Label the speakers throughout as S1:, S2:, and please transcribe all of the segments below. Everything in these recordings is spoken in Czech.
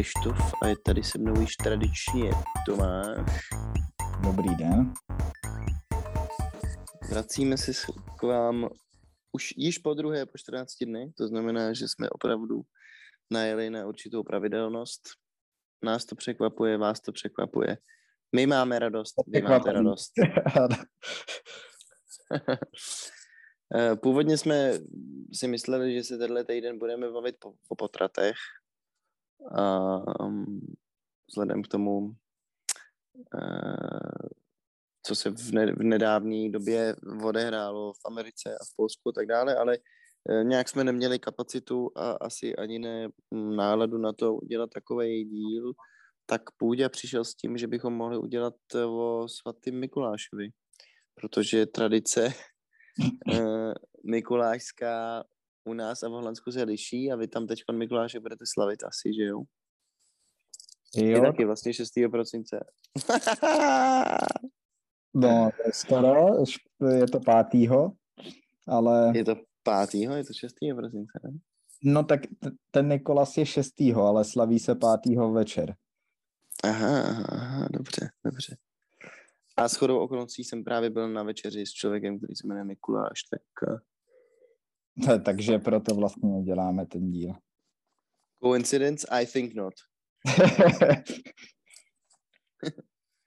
S1: Krištof a je tady se mnou již tradičně Tomáš.
S2: Dobrý den.
S1: Vracíme se s- k vám už již po druhé po 14 dnech, to znamená, že jsme opravdu najeli na určitou pravidelnost. Nás to překvapuje, vás to překvapuje. My máme radost, vy máte radost. Eh, Původně jsme si mysleli, že se tenhle týden budeme bavit po, po potratech. A um, vzhledem k tomu, eh, co se v, ne, v nedávné době odehrálo v Americe a v Polsku a tak dále, ale eh, nějak jsme neměli kapacitu a asi ani ne náladu na to udělat takový díl, tak Půďa přišel s tím, že bychom mohli udělat o svatým Mikulášovi, protože tradice eh, mikulášská u nás a v Holandsku se liší a vy tam teď Mikuláše budete slavit asi, že jo? Je
S2: Jo,
S1: taky vlastně 6. prosince.
S2: no, to je skoro, je to pátýho, ale
S1: je to pátýho, je to 6. prosince, ne?
S2: no tak ten Nikolas je šestýho, ale slaví se pátýho večer.
S1: Aha, aha, aha, dobře, dobře. A s chodou okolností jsem právě byl na večeři s člověkem, který se jmenuje Mikuláš, tak eh,
S2: Takže proto vlastně děláme ten díl.
S1: coincidence? I think not.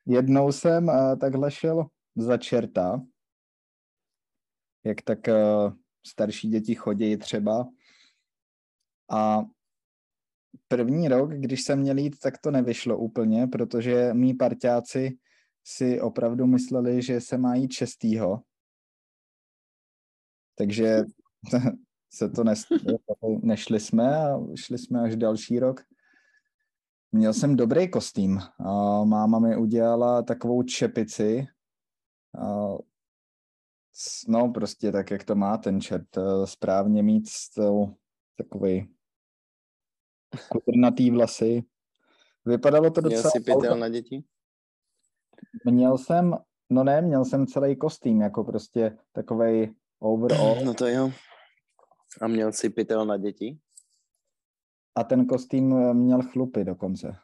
S2: Jednou jsem uh, takhle šel za čerta, jak tak uh, starší děti chodí třeba. A první rok, když jsem měl jít, tak to nevyšlo úplně, protože mý parťáci si opravdu mysleli, že se má jít šestýho. Takže se to nestalo, nešli jsme a šli jsme až další rok. Měl jsem dobrý kostým. Máma mi udělala takovou čepici. No, prostě tak, jak to má ten čert. eh, Správně mít s tou takový kudrnatý vlasy. Vypadalo to
S1: Měl
S2: docela...
S1: jsi pytel na děti?
S2: Měl jsem, no ne, měl jsem celý kostým, jako prostě takovej overall.
S1: No to jo. A měl jsi pytel na děti?
S2: A ten kostým eh, měl chlupy dokonce.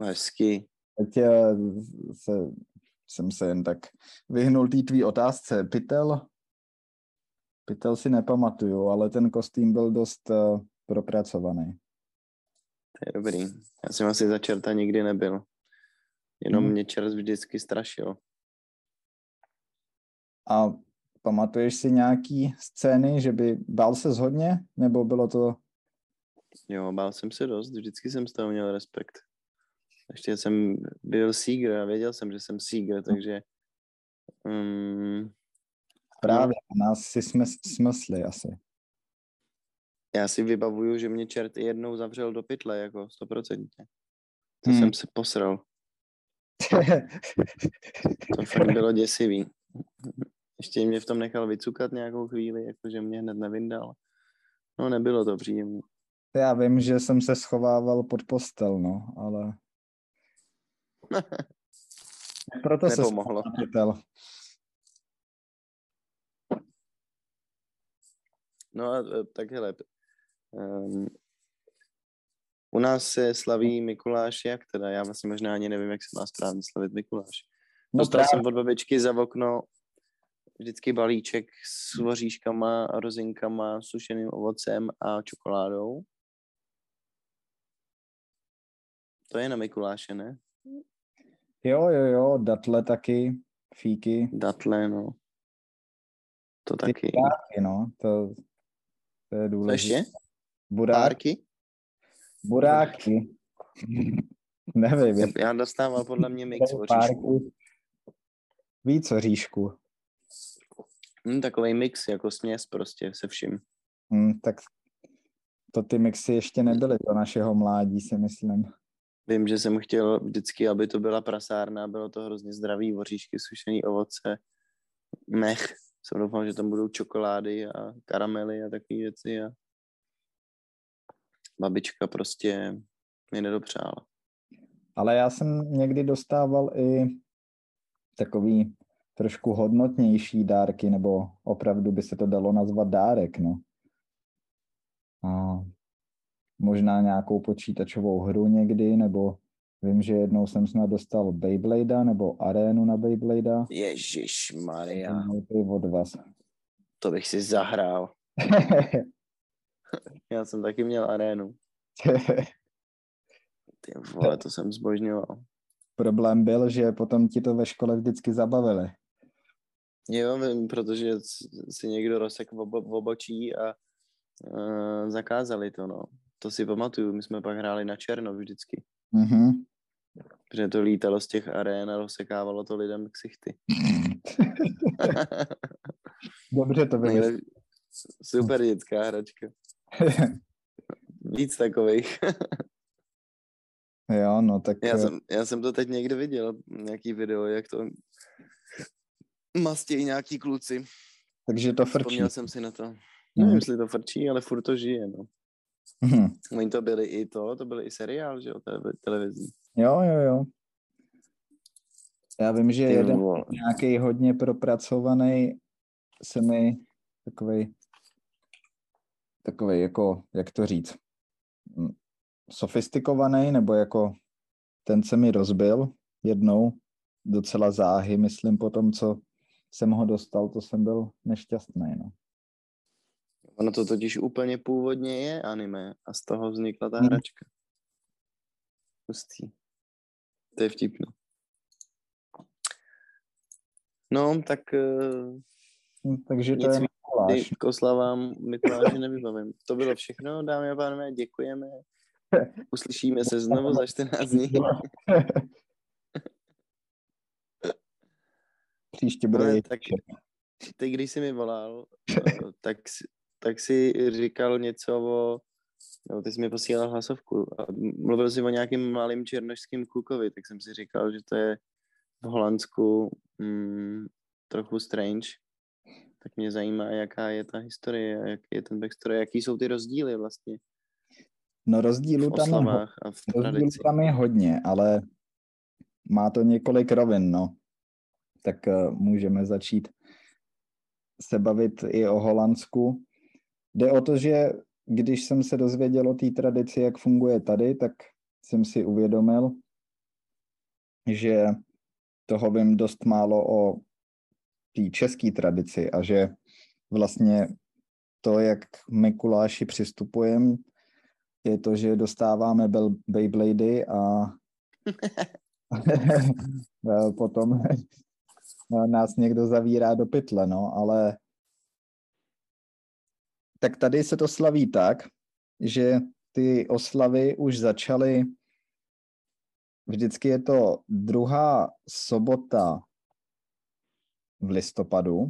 S1: No, Hezky.
S2: Teď eh, se, jsem se jen tak vyhnul té tvý otázce. Pytel? Pytel si nepamatuju, ale ten kostým byl dost uh, propracovaný.
S1: To je dobrý. Já jsem asi za čerta nikdy nebyl. Jenom
S2: Hmm.
S1: mě čert vždycky strašil.
S2: A pamatuješ si nějaký scény, že by bál se hodně, nebo bylo to...
S1: Jo, bál jsem se dost, vždycky jsem z toho měl respekt. Ještě jsem byl Seeger a věděl jsem, že jsem Seeger, takže um,
S2: Právě, nás si jsme smysli asi.
S1: já si vybavuju, že mě čert jednou zavřel do pytle, jako stoprocentně. To
S2: Hmm.
S1: jsem se posral. To fakt bylo děsivý. Ještě mě v tom nechal vycukat nějakou chvíli, jakože mě hned nevyndal. No, nebylo to příjemné.
S2: Já vím, že jsem se schovával pod postel, no, ale... Proto se
S1: Nepomohlo.
S2: pytel.
S1: No a e, tak hele, um, u nás se slaví Mikuláš jak teda? Já vlastně možná ani nevím, jak se má správně slavit Mikuláš.
S2: No
S1: Dostal
S2: právě,
S1: jsem od babičky za okno vždycky balíček s voříškama, rozinkama, sušeným ovocem a čokoládou. To je na Mikuláše, ne?
S2: jo, jo, jo, datle taky, fíky,
S1: Datle, no. To
S2: ty
S1: taky.
S2: buráky, no, to, to je
S1: Co
S2: důležité.
S1: ještě?
S2: Burák,
S1: Párky?
S2: buráky. Nevím,
S1: Já, dostával podle mě mix
S2: párky. Víc oříšku.
S1: Hm, takový mix, jako směs prostě se vším.
S2: Hm, tak to ty mixy ještě nebyly do našeho mládí, si myslím.
S1: Vím, že jsem chtěl vždycky, aby to byla prasárna, bylo to hrozně zdravý, voříšky, sušený ovoce, mech. Jsem doufal, že tam budou čokolády a karamely a takové věci a babička prostě mě nedopřála.
S2: Ale já jsem někdy dostával i takový trošku hodnotnější dárky, nebo opravdu by se to dalo nazvat dárek, no. A možná nějakou počítačovou hru někdy, nebo vím, že jednou jsem snad dostal Beyblade nebo arénu na Beyblade.
S1: Ježíš Maria,
S2: od vás.
S1: to bych si zahrál. Já jsem taky měl arénu. Ty vole, to jsem zbožňoval.
S2: Problém byl, že potom ti to ve škole vždycky zabavili.
S1: Jo, vím, protože si někdo rozsek v, obo, v obočí a uh, zakázali to, no. To si pamatuju, my jsme pak hráli na černo vždycky.
S2: Mhm.
S1: Protože to lítalo z těch arén a rozsekávalo to lidem ksichty.
S2: Dobře to bylo.
S1: Nejlep... Super dětská hračka. Víc takových.
S2: jo, no tak...
S1: Já jsem, já jsem to teď někde viděl, nějaký video, jak to mastějí nějaký kluci.
S2: Takže to frčí.
S1: Vzpomněl jsem si na to.
S2: Mhm.
S1: Nevím, jestli to frčí, ale furt to žije, no.
S2: Mhm.
S1: Oni to byli i to, to byly i seriál, že jo, tele- televizní.
S2: Jo, jo, jo. Já vím, že
S1: Ty
S2: jeden
S1: vole.
S2: nějaký hodně propracovaný se mi takový takový jako, jak to říct, sofistikovaný, nebo jako ten se mi rozbil jednou, docela záhy, myslím, po tom, co jsem ho dostal, to jsem byl nešťastný, no.
S1: Ono to totiž úplně původně je anime a z toho vznikla ta
S2: Mhm.
S1: hračka. Hustý. To je vtipný. No, tak
S2: Hm, Takže to je
S1: víc.
S2: Mikuláš.
S1: k oslavám Mikuláše nevybavím. To bylo všechno, dámy a pánové, děkujeme. Uslyšíme se znovu za 14 dní.
S2: Příště bude
S1: Ale tak ty, když jsi mi volal, eh, tak, si- tak si říkal něco o, no, ty jsi mi posílal hlasovku a mluvil jsi o nějakým malým černošským klukovi, tak jsem si říkal, že to je v Holandsku mm, trochu strange. Tak mě zajímá, jaká je ta historie, jaký je ten backstory, jaký jsou ty rozdíly vlastně
S2: No
S1: v
S2: rozdílu tam, je,
S1: a v
S2: rozdílu tam je hodně, ale má to několik rovin, no. Tak uh, můžeme začít se bavit i o Holandsku. Jde o to, že když jsem se dozvěděl o té tradici, jak funguje tady, tak jsem si uvědomil, že toho vím dost málo o té české tradici a že vlastně to, jak Mikuláši přistupujeme, je to, že dostáváme Bel- Beyblady a potom nás někdo zavírá do pytle, no, ale tak tady se to slaví tak, že ty oslavy už začaly, vždycky je to druhá sobota v listopadu,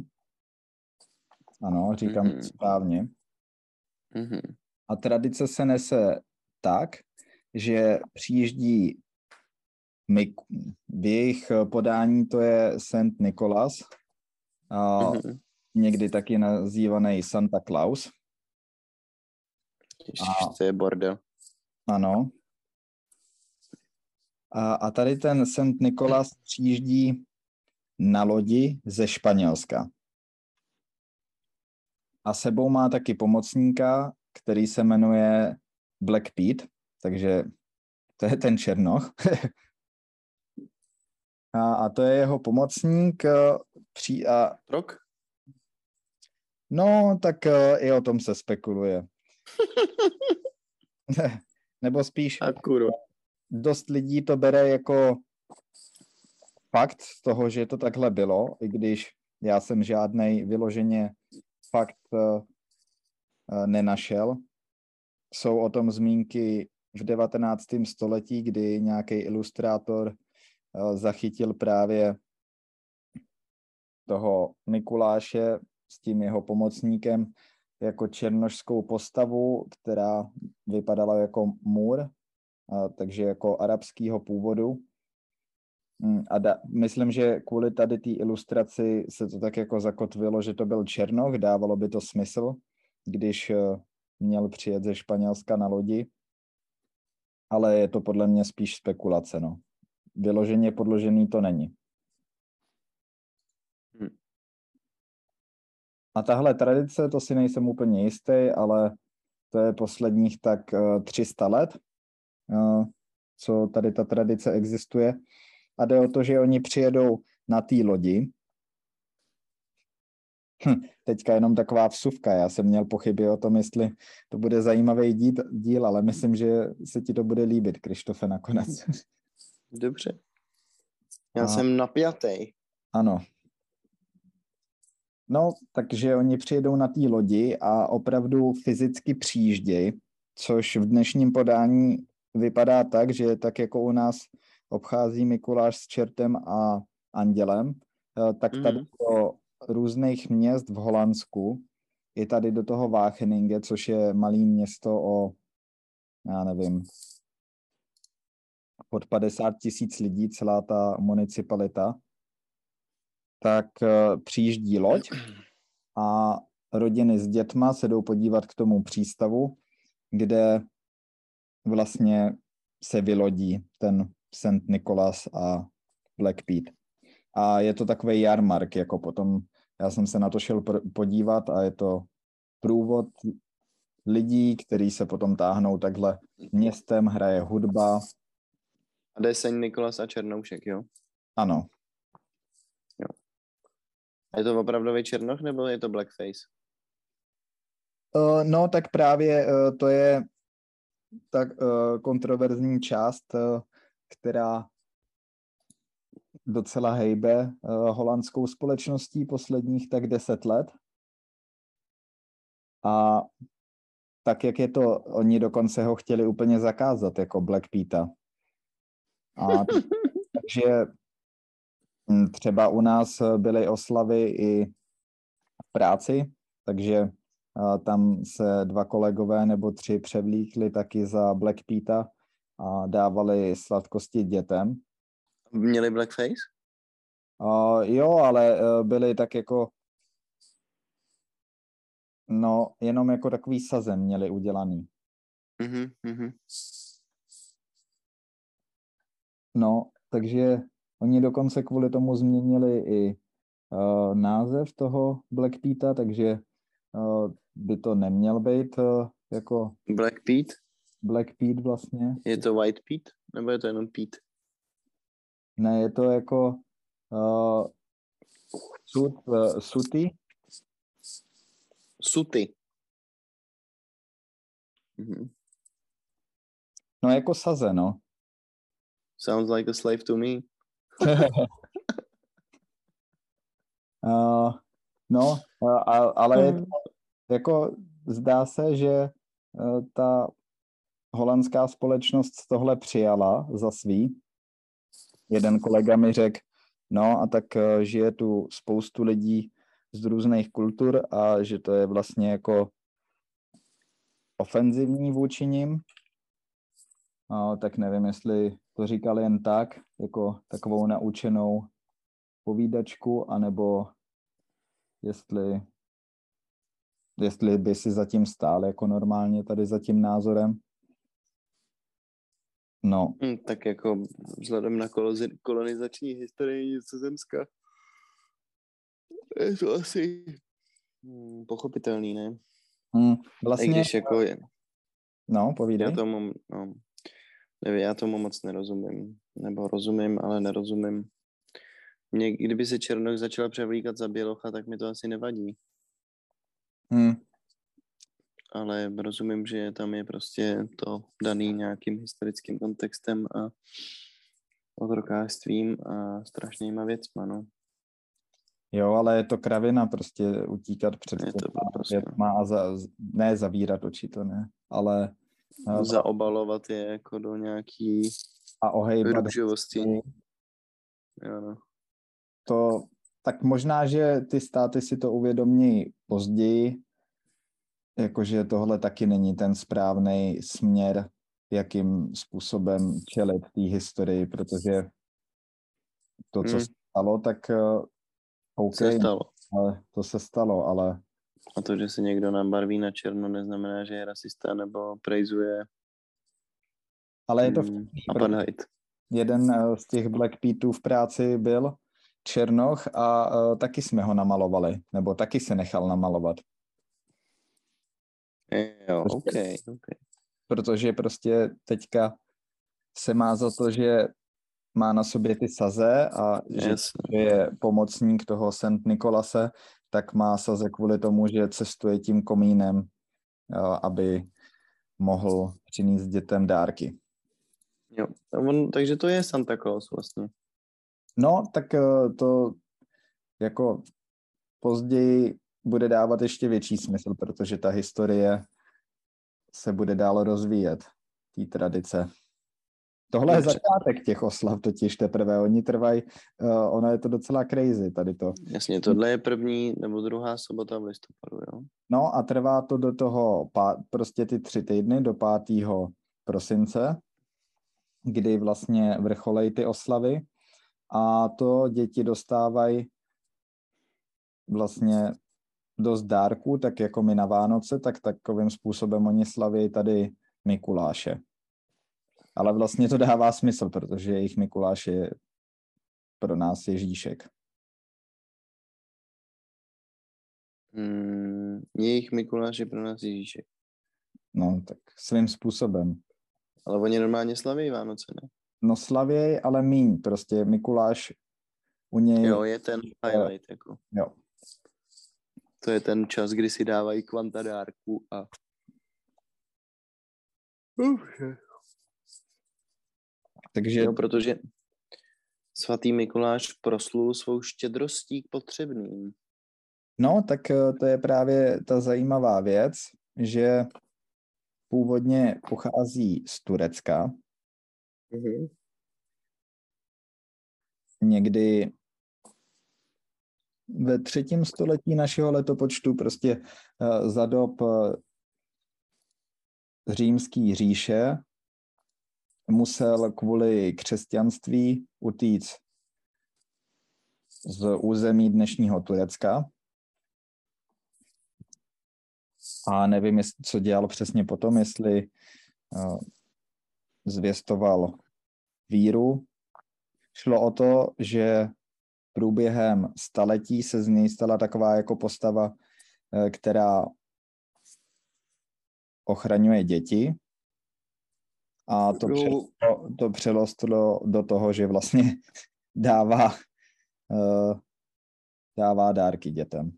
S2: ano, říkám
S1: Mhm.
S2: to správně,
S1: Mhm.
S2: a tradice se nese tak, že přijíždí v jejich podání to je Saint Nicholas, a
S1: Mhm.
S2: někdy taky nazývaný Santa Claus.
S1: Ježiš, to je bordel.
S2: Ano. A, a tady ten Saint Nicholas přijíždí na lodi ze Španělska. A sebou má taky pomocníka, který se jmenuje Black Pete, takže to je ten černoch. a, a to je jeho pomocník. eh, Při, a,
S1: Rok?
S2: no, tak eh, i o tom se spekuluje. Nebo spíš
S1: A kurva.
S2: dost lidí to bere jako fakt z toho, že to takhle bylo, i když já jsem žádnej vyloženě fakt uh, nenašel. Jsou o tom zmínky v 19. století, kdy nějaký ilustrátor zachytil právě toho Mikuláše s tím jeho pomocníkem jako černošskou postavu, která vypadala jako můr, takže jako arabského původu. Mm, A da, myslím, že kvůli tady té ilustraci se to tak jako zakotvilo, že to byl Černoch, dávalo by to smysl, když eh, měl přijet ze Španělska na lodi, ale je to podle mě spíš spekulace, no. Vyloženě podložený to není. a tahle tradice, to si nejsem úplně jistý, ale to je posledních tak 300 let, co tady ta tradice existuje. A jde o to, že oni přijedou na té lodi. Hm, teďka jenom taková vsuvka. Já jsem měl pochyby o tom, jestli to bude zajímavý díl, díl ale myslím, že se ti to bude líbit, Krištofe, nakonec.
S1: Dobře. Já a... jsem napjatý.
S2: Ano. No, takže oni přijedou na té lodi a opravdu fyzicky přijíždějí, což v dnešním podání vypadá tak, že tak jako u nás obchází Mikuláš s čertem a andělem, eh, tak tady mm. do různých měst v Holandsku, i tady do toho Wageningen, což je malé město o, já nevím, pod 50 tisíc lidí, celá ta municipalita, tak eh, přijíždí loď a rodiny s dětma se jdou podívat k tomu přístavu, kde vlastně se vylodí ten St. Nicholas a Black Pete. A je to takový jarmark, jako potom, já jsem se na to šel podívat a je to průvod lidí, kteří se potom táhnou takhle městem, hraje hudba.
S1: A St. Nikolas a Černoušek, jo?
S2: Ano.
S1: Jo. A je to opravdový Černoch, nebo je to Blackface?
S2: Uh, no, tak právě uh, to je tak uh, kontroverzní část, uh, která docela hejbe uh, holandskou společností posledních tak deset let. A tak, jak je to, oni dokonce ho chtěli úplně zakázat, jako Black Pita. A takže hm, třeba u nás byly oslavy i v práci, takže tam se dva kolegové nebo tři převlíkli taky za Black Pita a dávali sladkosti dětem.
S1: Měli blackface?
S2: Uh, jo, ale uh, byli tak jako no, jenom jako takový sazem měli udělaný.
S1: Mm-hmm.
S2: No, takže oni dokonce kvůli tomu změnili i uh, název toho Black Pita, takže uh, by to neměl být uh, jako...
S1: Black Pete?
S2: Black Pete vlastně.
S1: Je to White Pete? Nebo je to jenom Pete?
S2: Ne, je to jako uh, sut, uh, suty.
S1: Suty. Mm-hmm.
S2: No jako saze, no.
S1: Sounds like a slave to me.
S2: uh, no, uh, ale je to, jako zdá se, že uh, ta holandská společnost tohle přijala za svý. Jeden kolega mi řekl, no a tak eh, žije tu spoustu lidí z různých kultur a že to je vlastně jako ofenzivní vůči nim. A tak nevím, jestli to říkal jen tak, jako takovou naučenou povídačku, anebo jestli, jestli by si zatím stál jako normálně tady za tím názorem. No.
S1: Hmm, tak jako vzhledem na kolonizační historii Nizozemska je to asi hmm, pochopitelný, ne?
S2: Hmm, vlastně... I
S1: když jako je...
S2: No, povídej.
S1: Já tomu, no, nevím, já tomu moc nerozumím. Nebo rozumím, ale nerozumím. Mě, kdyby se Černoch začal převlíkat za Bělocha, tak mi to asi nevadí.
S2: Hmm
S1: ale rozumím, že tam je prostě to daný nějakým historickým kontextem a otrokářstvím a strašnýma věcma, no.
S2: Jo, ale je to kravina prostě utíkat před
S1: je to prostě.
S2: má a za, ne zavírat oči, to ne, ale
S1: zaobalovat je jako do nějaký
S2: a ohejbat
S1: růžovosti. Jo, no.
S2: To, tak možná, že ty státy si to uvědomí později, jakože tohle taky není ten správný směr, jakým způsobem čelit té historii, protože to, co hmm. stalo, tak uh, OK,
S1: se stalo.
S2: ale to se stalo, ale...
S1: A to, že se někdo nabarví na černo, neznamená, že je rasista nebo prejzuje
S2: ale je to
S1: hmm, apartheid.
S2: Jeden eh, z těch Black Peatů v práci byl, Černoch a uh, taky jsme ho namalovali, nebo taky se nechal namalovat.
S1: Jo, OK, OK.
S2: Protože prostě teďka se má za to, že má na sobě ty saze a že
S1: Jasně.
S2: je pomocník toho St. Nikolase, tak má saze kvůli tomu, že cestuje tím komínem, uh, aby mohl přinést dětem dárky.
S1: Jo. On, takže to je Santa Claus vlastně.
S2: No, tak eh, to jako později bude dávat ještě větší smysl, protože ta historie se bude dál rozvíjet, té tradice. Tohle je začátek těch oslav totiž teprve, oni trvají, uh, ono je to docela crazy tady to.
S1: Jasně, tohle je první nebo druhá sobota v listopadu, jo?
S2: No a trvá to do toho, pá- prostě ty tři týdny do 5. prosince, kdy vlastně vrcholej ty oslavy a to děti dostávají vlastně dost dárků, tak jako my na Vánoce, tak takovým způsobem oni slaví tady Mikuláše. Ale vlastně to dává smysl, protože jejich Mikuláš je pro nás Ježíšek.
S1: Hmm, jejich Mikuláš je pro nás Ježíšek.
S2: No, tak svým způsobem.
S1: Ale oni normálně slaví Vánoce, ne?
S2: No slavěj, ale míň, prostě Mikuláš u něj,
S1: Jo, je ten highlight, jako.
S2: jo.
S1: To je ten čas, kdy si dávají kvanta dárků a...
S2: takže
S1: Jo, protože svatý Mikuláš proslul svou štědrostí k potřebným.
S2: No, tak eh, to je právě ta zajímavá věc, že původně pochází z Turecka,
S1: Mhm.
S2: někdy ve třetím století našeho letopočtu, prostě eh, za dob eh, římský říše musel kvůli křesťanství utíct z území dnešního Turecka. A nevím, jestli, co dělal přesně potom, jestli uh, zvěstoval víru. Šlo o to, že průběhem staletí se z něj stala taková jako postava, eh, která ochraňuje děti. A to,
S1: Jo.
S2: přerostlo, to přerostlo do toho, že vlastně dává, eh, dává dárky dětem.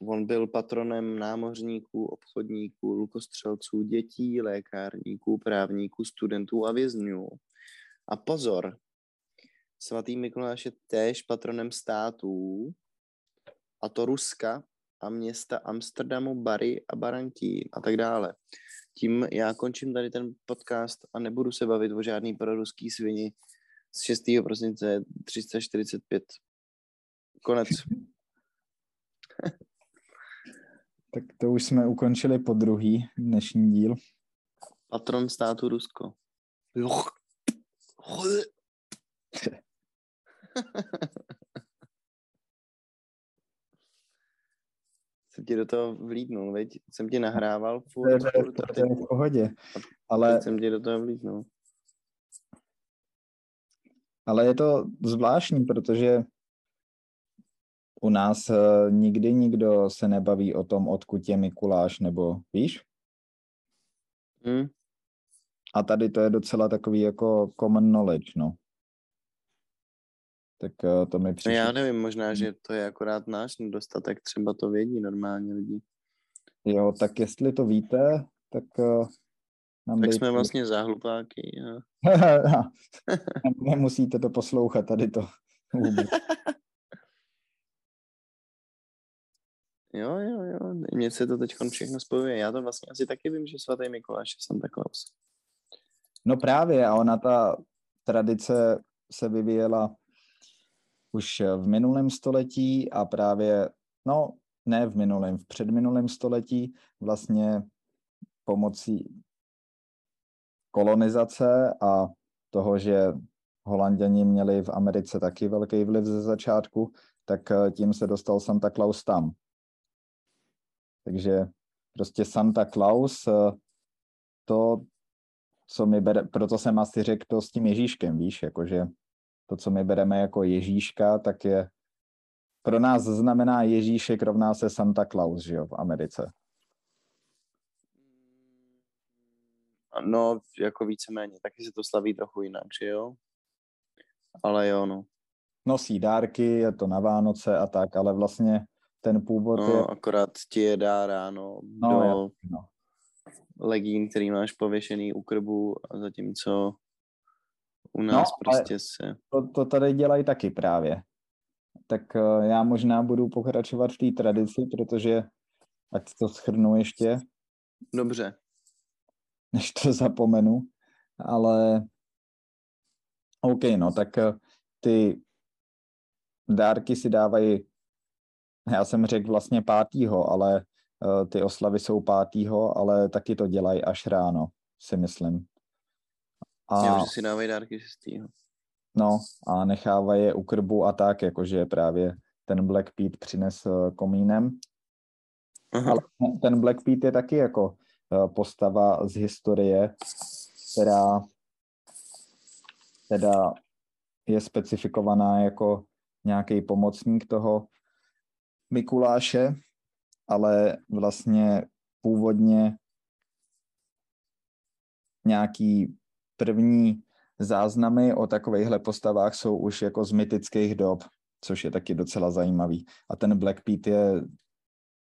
S1: On byl patronem námořníků, obchodníků, lukostřelců, dětí, lékárníků, právníků, studentů a vězňů. A pozor, svatý Mikuláš je též patronem států, a to Ruska a města Amsterdamu, Bari a Barantín a tak dále. Tím já končím tady ten podcast a nebudu se bavit o žádný proruský svini z 6. prosince 345. Konec.
S2: Tak to už jsme ukončili po druhý dnešní díl.
S1: Patron státu Rusko. Jo. Jsem ti do toho vlídnul, veď? Jsem ti nahrával
S2: To je,
S1: furt,
S2: to,
S1: furt
S2: je v pohodě.
S1: teď
S2: Ale,
S1: jsem ti do toho vlídnul.
S2: ale je to zvláštní, protože u nás eh, nikdy nikdo se nebaví o tom, odkud je Mikuláš, nebo víš?
S1: Hm?
S2: A tady to je docela takový jako common knowledge, no. Tak eh, to mi
S1: No
S2: přišlo.
S1: já nevím, možná, že to je akorát náš nedostatek, třeba to vědí normálně lidi.
S2: Jo, tak jestli to víte, tak uh, nám
S1: Tak
S2: dejte-
S1: jsme vlastně záhlupáky. A...
S2: Nemusíte to poslouchat tady to. vůbec.
S1: Jo, jo, jo, mně se to teď všechno spojuje. Já to vlastně asi taky vím, že svatý Mikuláš je Santa Claus.
S2: No právě, a ona ta tradice se vyvíjela už v minulém století a právě, no ne v minulém, v předminulém století vlastně pomocí kolonizace a toho, že Holanděni měli v Americe taky velký vliv ze začátku, tak eh, tím se dostal Santa Claus tam. Takže prostě Santa Claus, eh, to, co mi bere, proto jsem asi řekl to s tím Ježíškem, víš, jakože to, co my bereme jako Ježíška, tak je pro nás znamená Ježíšek rovná se Santa Claus, že jo, v Americe.
S1: No, jako víceméně, taky se to slaví trochu jinak, že jo? Ale jo, no.
S2: Nosí dárky, je to na Vánoce a tak, ale vlastně ten původ
S1: no,
S2: je...
S1: akorát ti je dá ráno
S2: No,
S1: do
S2: jasně, no.
S1: legín, který máš pověšený u krbu a zatímco u nás
S2: No,
S1: prostě se...
S2: To, to tady dělají taky právě. Tak eh, já možná budu pokračovat v té tradici, protože ať to schrnu ještě,
S1: Dobře,
S2: než to zapomenu, ale OK, no, tak eh, ty dárky si dávají, já jsem řekl vlastně pátýho, ale eh, ty oslavy jsou pátýho, ale taky to dělají až ráno, si myslím. A,
S1: jo, že si dávají dárky šestýho.
S2: no, a nechávají je u krbu a tak, jakože právě ten Black Pete přines eh, komínem.
S1: Aha.
S2: Ale ten Black Pete je taky jako eh, postava z historie, která teda je specifikovaná jako nějaký pomocník toho Mikuláše, ale vlastně původně nějaký první záznamy o takovýchhle postavách jsou už jako z mytických dob, což je taky docela zajímavý. A ten Black Pete je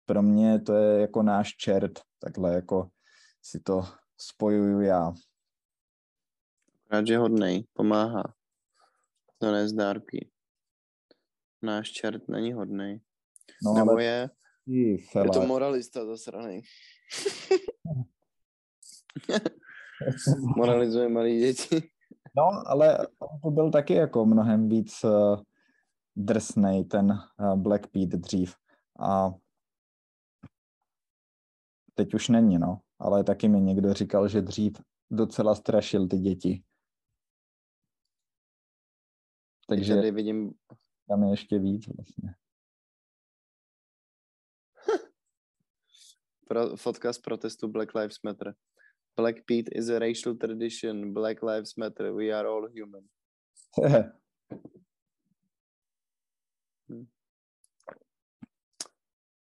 S2: pro mě to je jako náš čert, takhle jako si to spojuju já.
S1: Rád, že hodnej, pomáhá. To ne z dárky. Náš čert není hodnej.
S2: No
S1: Nebo
S2: ale
S1: je, je to moralista zasranej. Moralizuje malý děti.
S2: no ale on to byl taky jako mnohem víc uh, drsnej ten uh, Black Pete dřív a teď už není, no, ale taky mi někdo říkal, že dřív docela strašil ty děti. Takže
S1: Tady vidím,
S2: tam je ještě víc vlastně.
S1: pro, fotka z protestu Black Lives Matter. Black Pete is a racial tradition. Black Lives Matter. We are all human.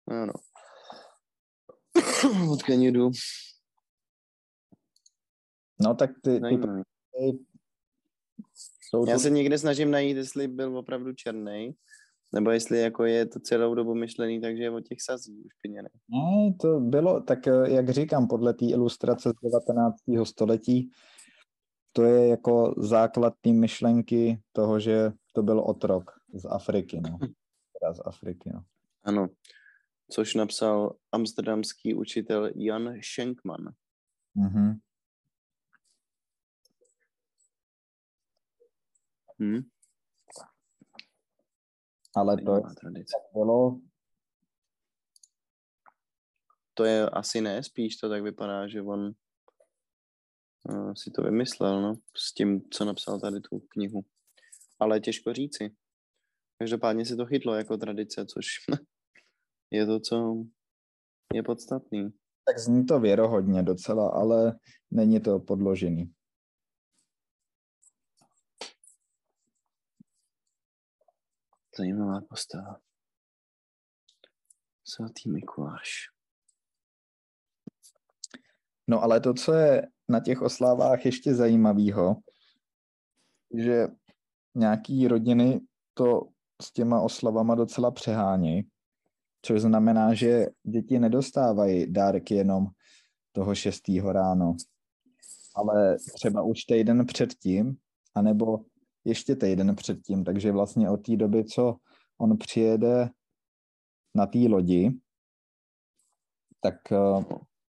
S1: Ano. What can you do?
S2: no tak ty, ty prosty jsou
S1: Já
S2: to,
S1: se někde snažím najít, jestli byl opravdu černý, nebo jestli jako je to celou dobu myšlený, takže je od těch sazí ušpiněný.
S2: ne, to bylo, tak eh, jak říkám, podle té ilustrace z 19. století, to je jako základ té myšlenky toho, že to byl otrok z Afriky, no. Teda z Afriky, no.
S1: Ano. Což napsal amsterdamský učitel Jan Schenkman.
S2: Mhm.
S1: Hm?
S2: Ale to
S1: Zajímavá tradice.
S2: bylo,
S1: To je asi ne, spíš to tak vypadá, že on uh, si to vymyslel, no, s tím, co napsal tady tu knihu. Ale těžko říci. Každopádně si to chytlo jako tradice, což je to, co je podstatný.
S2: tak zní to věrohodně docela, ale není to podložený.
S1: Zajímavá postava. Svatý Mikuláš.
S2: No ale to, co je na těch oslávách ještě zajímavého, že nějaký rodiny to s těma oslavama docela přehání, což znamená, že děti nedostávají dárky jenom toho 6. ráno, ale třeba už týden předtím, anebo ještě týden předtím, takže vlastně od té doby, co on přijede na té lodi, tak eh,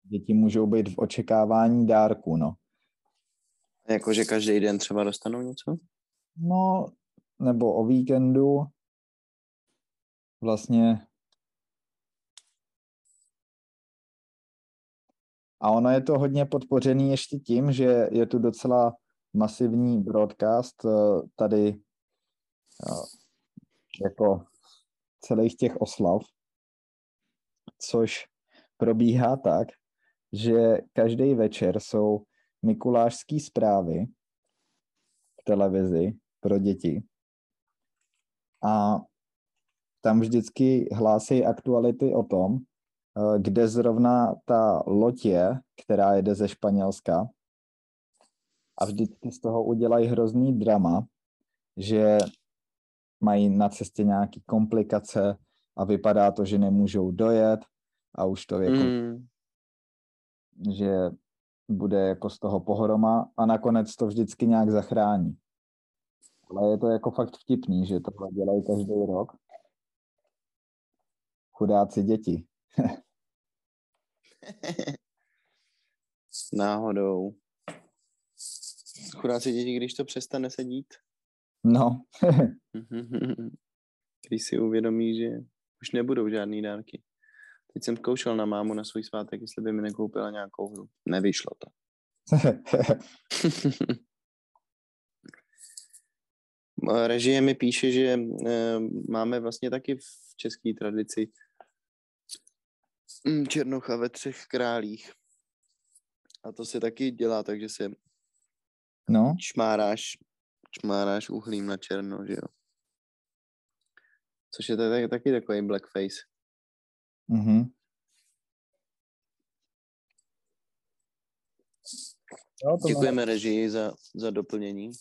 S2: děti můžou být v očekávání dárku, no.
S1: Jakože každý den třeba dostanou něco?
S2: No, nebo o víkendu vlastně a ono je to hodně podpořený ještě tím, že je tu docela masivní broadcast eh, tady eh, jako celých těch oslav, což probíhá tak, že každý večer jsou mikulášské zprávy v televizi pro děti. A tam vždycky hlásí aktuality o tom, eh, kde zrovna ta je, která jede ze Španělska. A vždycky z toho udělají hrozný drama, že mají na cestě nějaké komplikace a vypadá to, že nemůžou dojet a už to jako, mm. že bude jako z toho pohroma a nakonec to vždycky nějak zachrání. Ale je to jako fakt vtipný, že tohle dělají každý rok. Chudáci děti.
S1: Náhodou. Chudáci děti, když to přestane sedít.
S2: No.
S1: když si uvědomí, že už nebudou žádný dárky. Teď jsem zkoušel na mámu na svůj svátek, jestli by mi nekoupila nějakou hru. Nevyšlo to. Režie mi píše, že eh, máme vlastně taky v české tradici Černocha ve třech králích. A to se taky dělá, takže se
S2: no.
S1: šmáráš, šmáráš uhlím na černo, že jo. Což je taky, taky takový blackface.
S2: Mhm.
S1: Jo, Děkujeme má... režii za, za doplnění.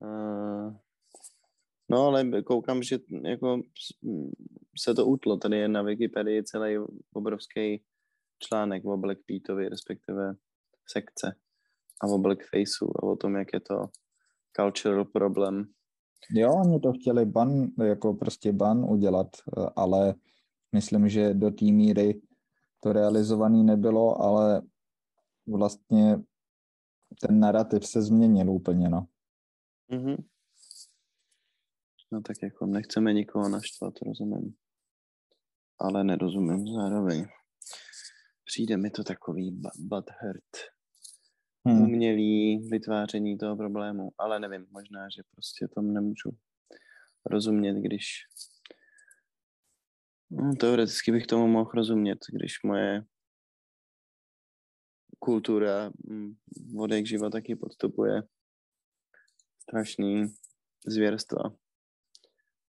S1: Uh, no ale koukám, že jako se to utlo. Tady je na Wikipedii celý obrovský článek o Black Peatovi, respektive sekce a o Blackfaceu a o tom, jak je to cultural problem.
S2: Jo, oni to chtěli ban, jako prostě ban udělat, ale myslím, že do té míry to realizovaný nebylo, ale vlastně ten narrativ se změnil úplně, no.
S1: Mm-hmm. No tak jako nechceme nikoho naštvat, rozumím. Ale nerozumím zároveň. Přijde mi to takový butthurt. Hmm. Umělý vytváření toho problému. Ale nevím, možná, že prostě tomu nemůžu rozumět, když No, teoreticky bych tomu mohl rozumět, když moje kultura mm, vodek živa taky podstupuje strašný zvěrstva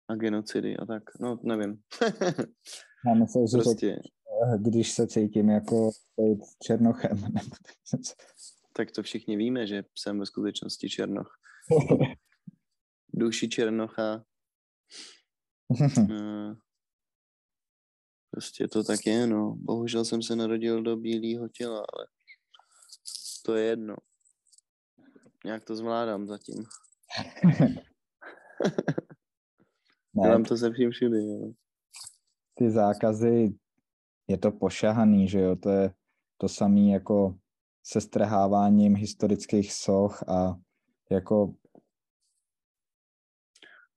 S1: a genocidy a tak. No, nevím.
S2: Já myslím, že prostě... když se cítím jako černochem.
S1: tak to všichni víme, že jsem ve skutečnosti černoch. Duši černocha. Eh, Prostě to tak je, no. Bohužel jsem se narodil do bílého těla, ale to je jedno. Nějak to zvládám zatím. Dělám to se vším všude, jo.
S2: Ty zákazy, je to pošahaný, že jo, to je to samé jako se strháváním historických soch a jako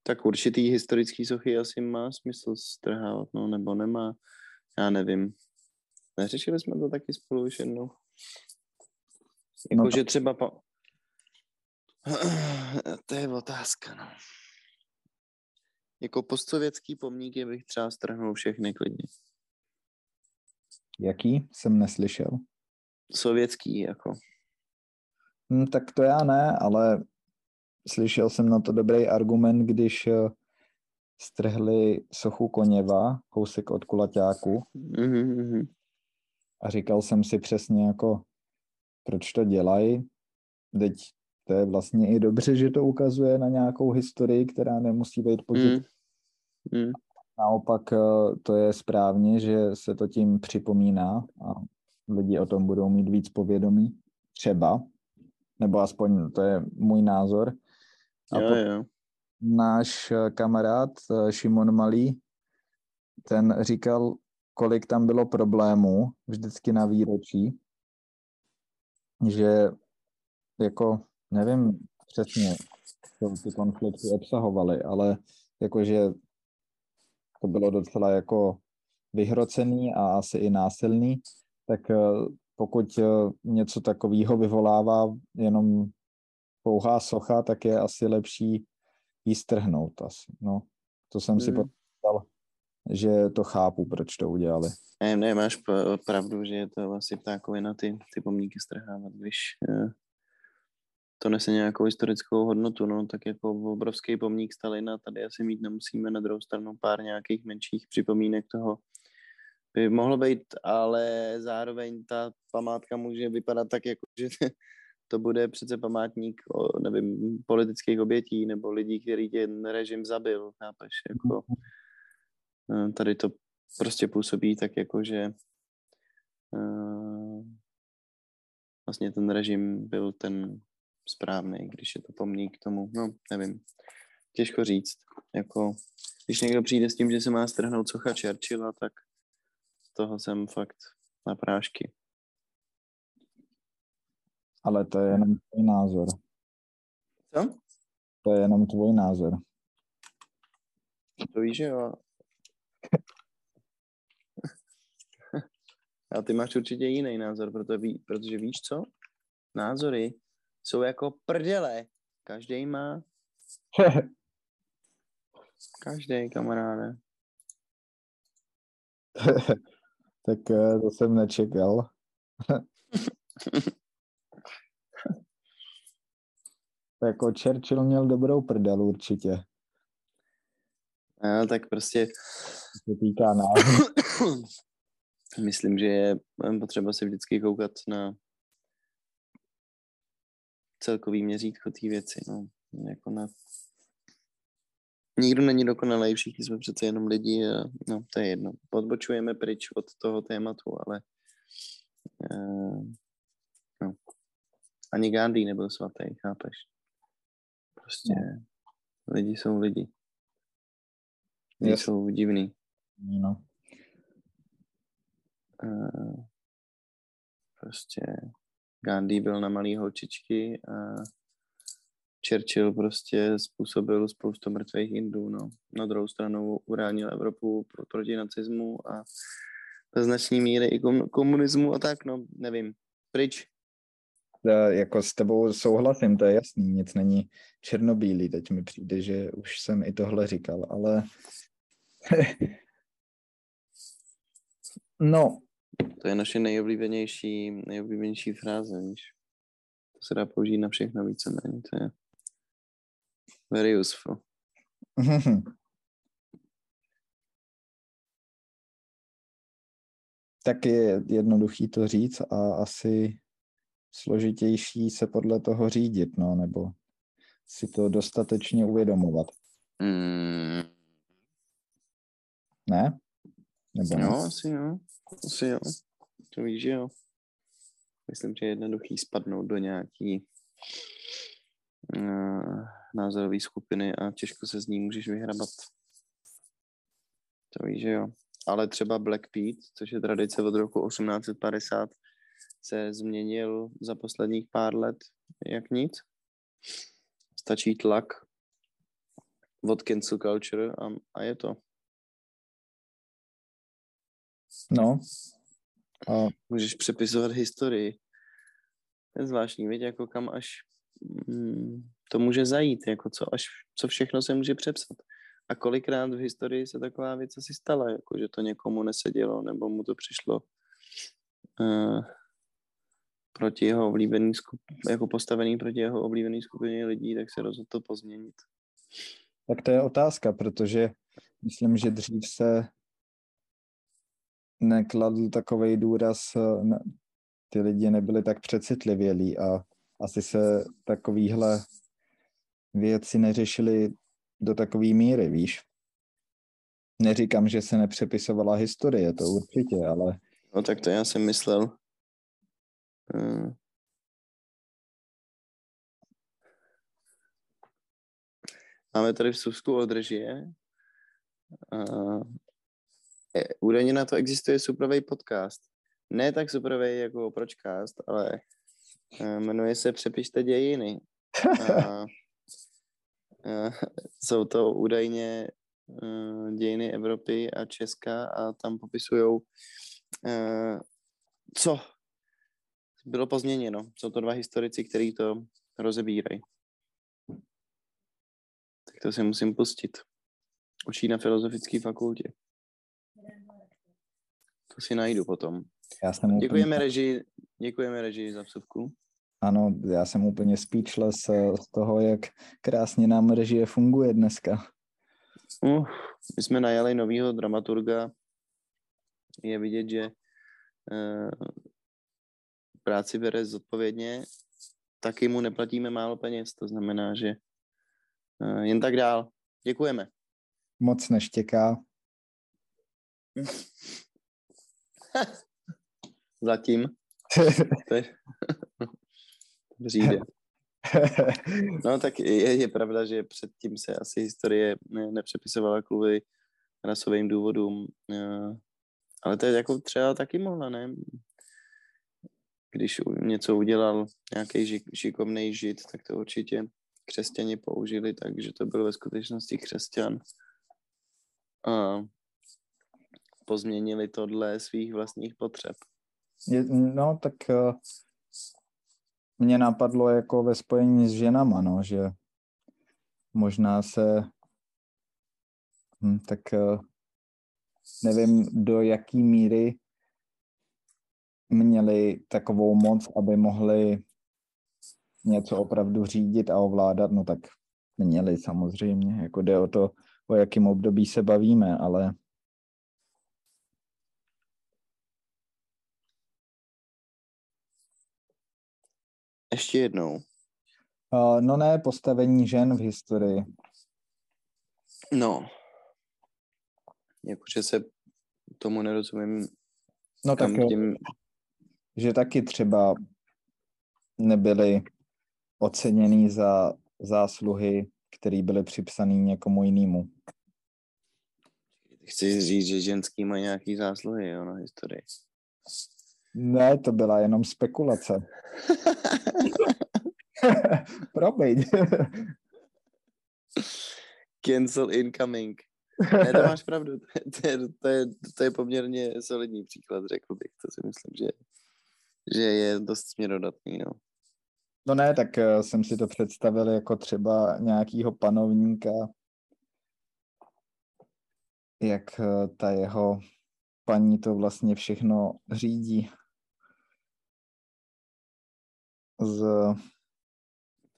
S1: tak určitý historický sochy asi má smysl strhávat, no, nebo nemá. Já nevím. Neřešili jsme to taky spolu už jednou. Jako, no to... že třeba... Pa... to je otázka, no. Jako postsovětský pomníky bych třeba strhnul všechny klidně.
S2: Jaký? Jsem neslyšel.
S1: Sovětský, jako.
S2: Hmm, tak to já ne, ale slyšel jsem na to dobrý argument, když eh, strhli sochu Koněva, kousek od kulaťáku.
S1: Mm-hmm.
S2: A říkal jsem si přesně jako, proč to dělají. Teď to je vlastně i dobře, že to ukazuje na nějakou historii, která nemusí být pozitivní. Mm. Mm. Naopak eh, to je správně, že se to tím připomíná a lidi o tom budou mít víc povědomí. Třeba, nebo aspoň to je můj názor.
S1: A jo, jo.
S2: náš eh, kamarád eh, Šimon Malý, ten říkal, kolik tam bylo problémů vždycky na výročí, že jako nevím přesně, co ty konflikty obsahovaly, ale jakože to bylo docela jako vyhrocený a asi i násilný, tak eh, pokud něco takového vyvolává jenom pouhá socha, tak je asi lepší jí strhnout asi. No, to jsem mm. si potkal že to chápu, proč to udělali.
S1: Ne, ne, máš pravdu, že je to vlastně ptákovina ty, ty pomníky strhávat, když eh, to nese nějakou historickou hodnotu, no, tak jako obrovský pomník Stalina tady asi mít nemusíme, na druhou stranu pár nějakých menších připomínek toho by mohlo být, ale zároveň ta památka může vypadat tak, jako že to bude přece památník o, nevím, politických obětí nebo lidí, který ten režim zabil, chápeš, jako eh, tady to prostě působí tak jako, že uh, vlastně ten režim byl ten správný, když je to pomník tomu, no nevím, těžko říct, jako když někdo přijde s tím, že se má strhnout socha Churchilla, tak toho jsem fakt na prášky.
S2: Ale to je jenom tvůj názor.
S1: Co?
S2: To je jenom tvůj názor.
S1: To víš, že jo. A ty máš určitě jiný názor, protože, ví, protože víš co? Názory jsou jako prdele. Každý má. Každý kamaráde.
S2: tak eh, to jsem nečekal. jako Churchill měl dobrou prdel určitě.
S1: No, tak prostě...
S2: To týká názoru.
S1: Myslím, že je potřeba se vždycky koukat na celkový měřítko té věci, no. Jako na... Nikdo není dokonalý, všichni jsme přece jenom lidi a no, to je jedno. Podbočujeme pryč od toho tématu, ale uh, no. ani Gandhi nebyl svatý, chápeš? Prostě no. lidi jsou lidi. Lidi yes. jsou divný.
S2: No.
S1: Uh, prostě Gandhi byl na malý holčičky a Churchill prostě způsobil spoustu mrtvých Indů, no. Na druhou stranu uránil Evropu pro, proti nacismu a do značné míry i komunismu a tak, no, nevím. Pryč.
S2: Já jako s tebou souhlasím, to je jasný, nic není černobílý, teď mi přijde, že už jsem i tohle říkal, ale no,
S1: to je naše nejoblíbenější, nejoblíbenější fráze, víš. To se dá použít na všechno víceméně, to je very useful.
S2: tak je jednoduchý to říct a asi složitější se podle toho řídit, no, nebo si to dostatečně uvědomovat.
S1: Mm.
S2: Ne?
S1: Nebo ne? Jo, asi jo. Asi jo. To víš, že jo. Myslím, že je jednoduchý spadnout do nějaký uh, názorové skupiny a těžko se z ní můžeš vyhrabat. To víš, že jo. Ale třeba Black Pete, což je tradice od roku 1850, se změnil za posledních pár let jak nic. Stačí tlak od cancel culture a, a je to.
S2: No.
S1: A můžeš přepisovat historii. To je zvláštní, víš, jako kam až mm, to může zajít, jako co, až, co všechno se může přepsat. A kolikrát v historii se taková věc asi stala, jako že to někomu nesedělo, nebo mu to přišlo uh, proti jeho oblíbený skup, jako postavený proti jeho oblíbený skupině lidí, tak se rozhodl to pozměnit.
S2: Tak to je otázka, protože myslím, že dřív se nekladl takový důraz, eh, ty lidi nebyli tak přecitlivělí a asi se takovýhle věci neřešily do takové míry, víš. Neříkám, že se nepřepisovala historie, to určitě, ale...
S1: No tak to já jsem myslel. Hmm. Máme tady v Susku održie. Uh, údajně na to existuje superový podcast. Ne tak superový jako Pročcast, ale uh, jmenuje se Přepište dějiny. A, uh, jsou to údajně dějiny Evropy a Česka a tam popisují, uh, co bylo pozměněno. Jsou to dva historici, kteří to rozebírají. Tak to si musím pustit. Učí na Filozofické fakultě. To si najdu potom.
S2: Já jsem
S1: Děkujeme
S2: úplně,
S1: režii, děkujeme režii za vsuvku.
S2: ano, já jsem úplně speechless eh, z toho, jak krásně nám režie funguje dneska.
S1: Uh, my jsme najali novýho dramaturga. Je vidět, že uh, práci bere zodpovědně. Taky mu neplatíme málo peněz, to znamená, že uh, jen tak dál. Děkujeme.
S2: Moc neštěká.
S1: Zatím. Přijde. No tak je, je pravda, že předtím se asi historie ne, nepřepisovala kvůli rasovým důvodům, eh, ale to je jako třeba taky mohla, ne? Když něco udělal nějaký šikovný žid, tak to určitě křesťani použili, takže to byl ve skutečnosti křesťan. A pozměnili to dle svých vlastních potřeb.
S2: Je, no, tak uh, mě napadlo jako ve spojení s ženama, no, že možná se, hm, tak uh, nevím, do jaký míry měli takovou moc, aby mohli něco opravdu řídit a ovládat, no tak měli samozřejmě, jako jde o to, o jakém období se bavíme, ale
S1: Ještě jednou.
S2: uh, no ne, postavení žen v historii.
S1: No. Jakože se tomu nerozumím,
S2: No tak jo.
S1: tím...
S2: že taky třeba nebyli oceněný za zásluhy, které byly připsané někomu jinému.
S1: Chci říct, že ženský mají nějaký zásluhy, jo, na historii.
S2: Ne, to byla jenom spekulace. Promiň.
S1: Cancel incoming. Ne, to máš pravdu. To je, to, je, to je poměrně solidní příklad, řekl bych. To si myslím, že, že je dost směrodatný, no.
S2: No ne, tak eh, jsem si to představil jako třeba nějakýho panovníka, jak eh, ta jeho paní to vlastně všechno řídí. Z,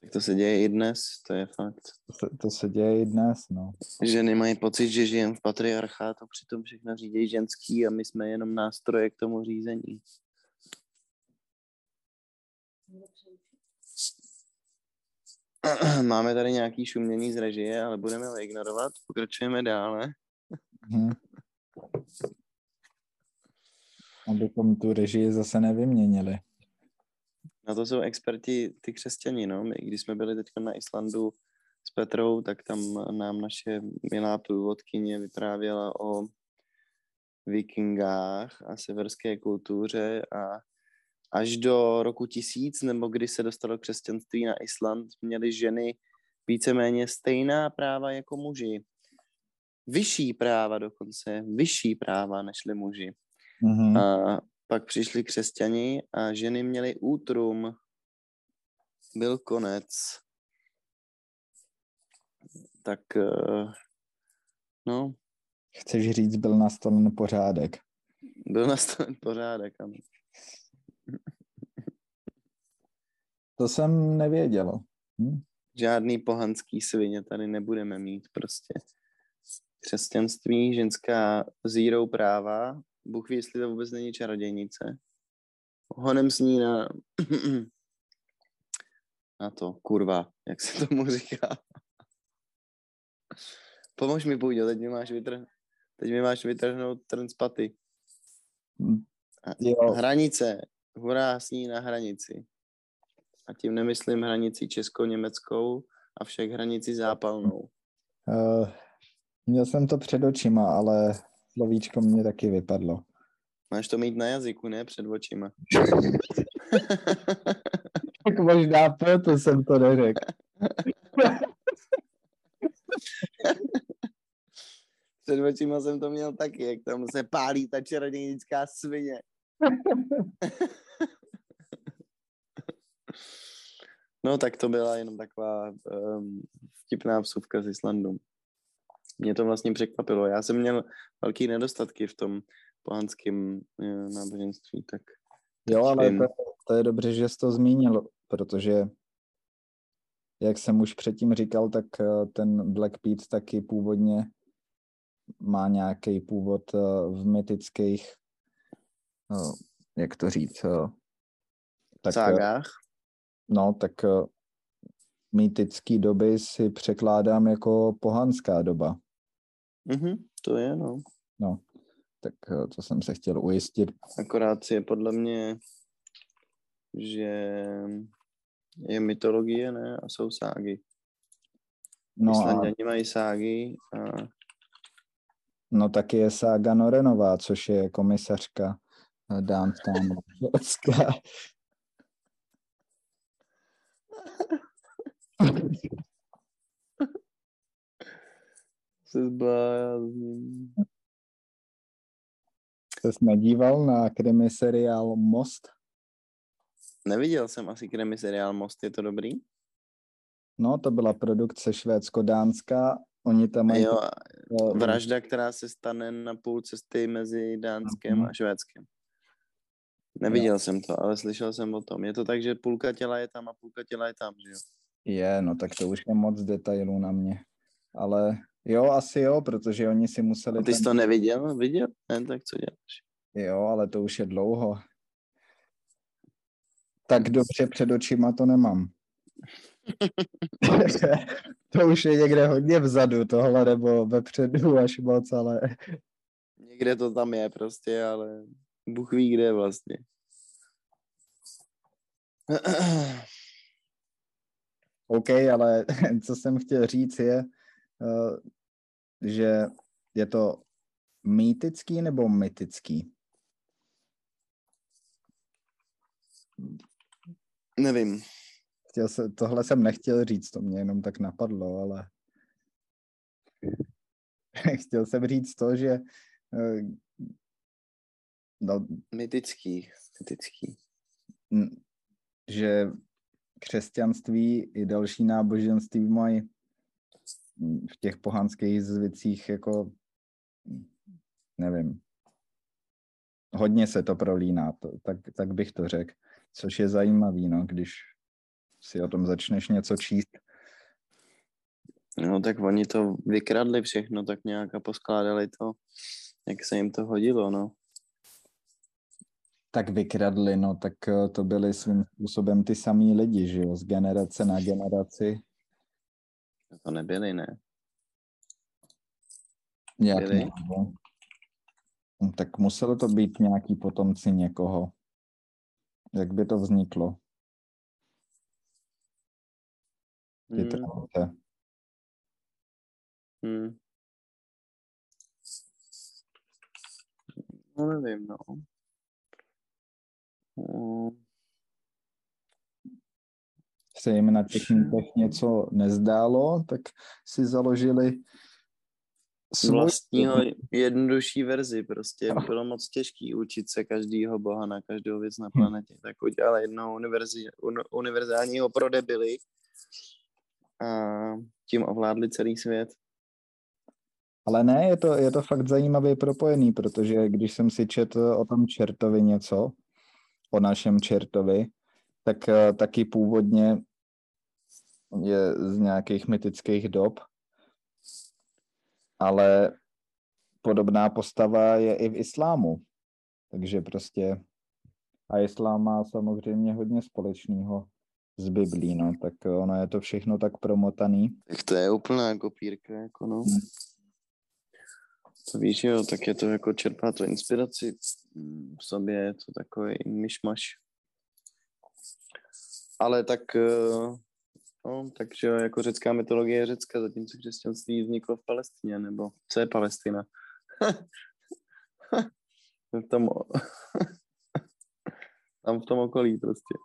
S1: Tak to se děje i dnes, to je fakt.
S2: to, to se děje i dnes, no.
S1: Ženy mají pocit, že žijeme v patriarchátu, přitom všechno řídí ženský a my jsme jenom nástroje k tomu řízení. Máme tady nějaký šumění z režie, ale budeme ho ignorovat. Pokračujeme dále.
S2: Mhm. Abychom tu režii zase nevyměnili.
S1: Na to jsou experti ty křesťani, no. My, když jsme byli teď na Islandu s Petrou, tak tam nám naše milá průvodkyně vyprávěla o vikingách a severské kultuře a až do roku tisíc, nebo kdy se dostalo křesťanství na Island, měly ženy víceméně stejná práva jako muži. Vyšší práva dokonce, vyšší práva nežli muži.
S2: Mhm.
S1: A pak přišli křesťani a ženy měly útrum. Byl konec. Tak, eh, no,
S2: Chceš říct, byl nastolen pořádek.
S1: byl nastaven pořádek. Ano.
S2: To jsem nevěděl. Hm?
S1: Žádný pohanský svině tady nebudeme mít prostě. Křesťanství, ženská zírou práva, Bůh ví, jestli to vůbec není čarodějnice. Honem s ní na, na to, kurva, jak se tomu říká. Pomož mi, Půjďo, teď mi máš vytrhnout, teď mi máš vytrhnout trn z paty. A-
S2: Jo.
S1: Hranice, hurá s ní na hranici. A tím nemyslím hranici česko-německou, avšak hranici zápalnou.
S2: Uh, měl jsem to před očima, ale slovíčko mě taky vypadlo.
S1: Máš to mít na jazyku, ne před očima.
S2: Tak možná proto jsem to neřekl.
S1: Před očima jsem to měl taky, jak tam se pálí ta čarodějnická svině. No tak to byla jenom taková um, vtipná vsuvka z Islandu. Mě to vlastně překvapilo. Já jsem měl velký nedostatky v tom pohanském eh, náboženství, tak...
S2: Jo, ale to, to je dobře, že jsi to zmínil, protože jak jsem už předtím říkal, tak eh, ten Black Pete taky původně má nějaký původ eh, v mytických, jak to říct,
S1: tak, Ságách?
S2: No, tak mýtický doby si překládám jako pohanská doba.
S1: Mhm, to je, no.
S2: No, tak eh, to jsem se chtěl ujistit.
S1: Akorát je podle mě, že je mytologie, ne? A jsou ságy. No Islandiani a... mají ságy a...
S2: No taky je sága Norenová, což je komisařka eh,
S1: se zblázním.
S2: Jsi nedíval na krimi seriál Most?
S1: Neviděl jsem asi krimi seriál Most, je to dobrý?
S2: No, to byla produkce švédsko-dánská. Oni tam mají... Jo,
S1: vražda, která se stane na půl cesty mezi Dánskem uh-huh. a Švédskem. Neviděl jo. jsem to, ale slyšel jsem o tom. Je to tak, že půlka těla je tam a půlka těla je tam, že jo?
S2: Je, no tak to už je moc detailů na mě. Ale jo, asi jo, protože oni si museli...
S1: A ty jsi ten... to neviděl? Viděl? Ne, tak co děláš?
S2: Jo, ale to už je dlouho. Tak dobře před očima to nemám. to už je někde hodně vzadu tohle, nebo vepředu až moc, ale...
S1: Někde to tam je prostě, ale Bůh ví, kde je vlastně.
S2: OK, ale co jsem chtěl říct je, že je to mýtický nebo mytický?
S1: Nevím.
S2: Chtěl se, tohle jsem nechtěl říct, to mě jenom tak napadlo, ale chtěl jsem říct to, že eh,
S1: no, mytický, mytický.
S2: Že křesťanství i další náboženství mají v těch pohanských zvicích jako nevím, hodně se to prolíná, to, tak, tak bych to řekl, což je zajímavý, no, když si o tom začneš něco číst.
S1: No tak oni to vykradli všechno tak nějak a poskládali to, jak se jim to hodilo, no
S2: tak vykradli, no tak eh, to byli svým způsobem ty samý lidi, že jo, z generace na generaci.
S1: To nebyli, ne?
S2: Jak byli? No, tak muselo to být nějaký potomci někoho. Jak by to vzniklo? Ty hmm.
S1: Hmm. No nevím, no
S2: se jim na těch mýtech něco nezdálo, tak si založili
S1: svůj... vlastního jednodušší verzi. Prostě bylo moc těžký učit se každýho boha na každou věc na hm. planetě. Tak udělali jednou univerzi, un, univerzálního pro debily a tím ovládli celý svět.
S2: Ale ne, je to, je to fakt zajímavě propojený, protože když jsem si četl o tom čertovi něco, o našem čertovi, tak eh, taky původně je z nějakých mytických dob, ale podobná postava je i v islámu. Takže prostě a islám má samozřejmě hodně společného s Biblí, no, tak ono je to všechno tak promotaný.
S1: Tak to je úplná kopírka, jako no. Hmm. To víš, jo, tak je to jako čerpá to inspiraci v sobě, je to takový myšmaš. Ale tak, eh, no, takže jako řecká mytologie je řecká, zatímco křesťanství vzniklo v Palestině, nebo co je Palestina? v tom, tam v tom okolí prostě.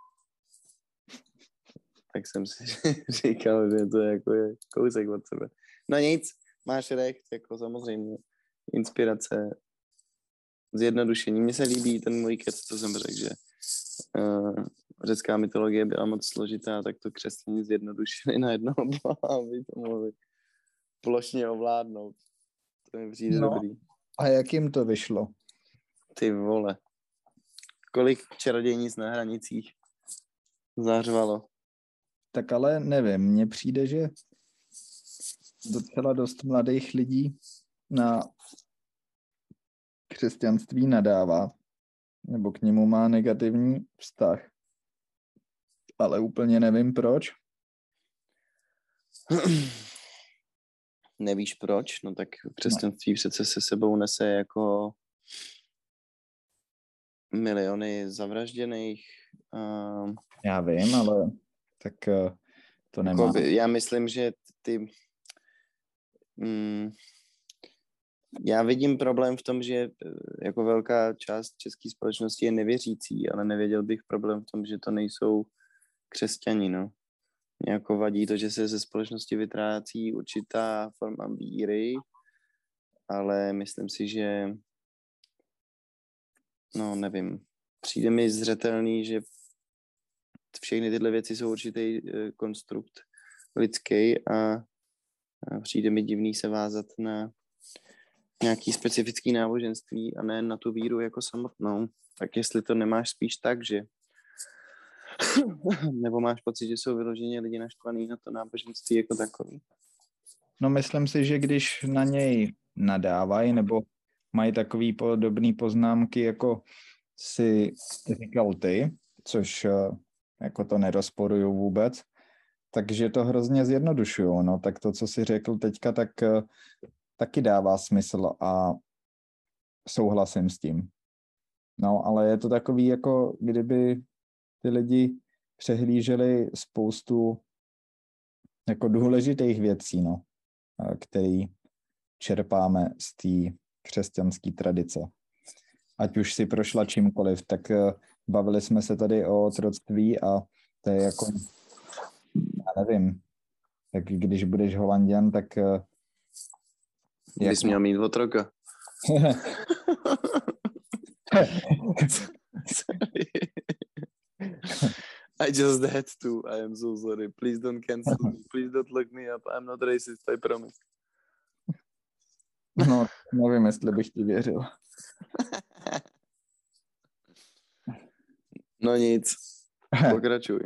S1: Tak jsem si říkal, že to je jako je kousek od sebe. No nic, máš recht, jako samozřejmě inspirace, zjednodušení. Mně se líbí ten můj kec, co jsem řekl, že uh, řecká mytologie byla moc složitá, tak to křesťané zjednodušili na jedno aby to mohli plošně ovládnout. To mi přijde no. dobrý.
S2: A jak jim to vyšlo?
S1: Ty vole. Kolik čarodějnic na hranicích zařvalo?
S2: Tak ale nevím, mně přijde, že docela dost mladých lidí na křesťanství nadává, nebo k němu má negativní vztah. Ale úplně nevím proč.
S1: Nevíš proč? No tak křesťanství no. přece se sebou nese jako miliony zavražděných. Uh,
S2: Já vím, ale tak uh, to nemá. Jako,
S1: já myslím, že ty... Mm, já vidím problém v tom, že eh, jako velká část české společnosti je nevěřící, ale nevěděl bych problém v tom, že to nejsou křesťani, no. Mě jako vadí to, že se ze společnosti vytrácí určitá forma víry, ale myslím si, že no nevím, přijde mi zřetelný, že všechny tyhle věci jsou určitý eh, konstrukt lidský a přijde mi divný se vázat na nějaký specifický náboženství a ne na tu víru jako samotnou. Tak jestli to nemáš spíš tak, že nebo máš pocit, že jsou vyloženě lidi naštvaný na to náboženství jako takový?
S2: No myslím si, že když na něj nadávají nebo mají takový podobný poznámky, jako si říkal ty, což eh, jako to nerozporuju vůbec, takže to hrozně zjednodušuju. No, tak to, co si řekl teďka, tak eh, taky dává smysl a souhlasím s tím. No, ale je to takový, jako kdyby ty lidi přehlíželi spoustu jako důležitých věcí, no, který čerpáme z té křesťanské tradice. Ať už si prošla čímkoliv, tak e, bavili jsme se tady o otroctví a to je jako, já nevím, tak když budeš holanděn, tak... E,
S1: jak... Jsi měl mít otroka. I just had to. I am so sorry. Please don't cancel me. Please don't look me up. I'm not racist, I promise.
S2: No, nevím, jestli bych ti věřil.
S1: No nic. Pokračuj.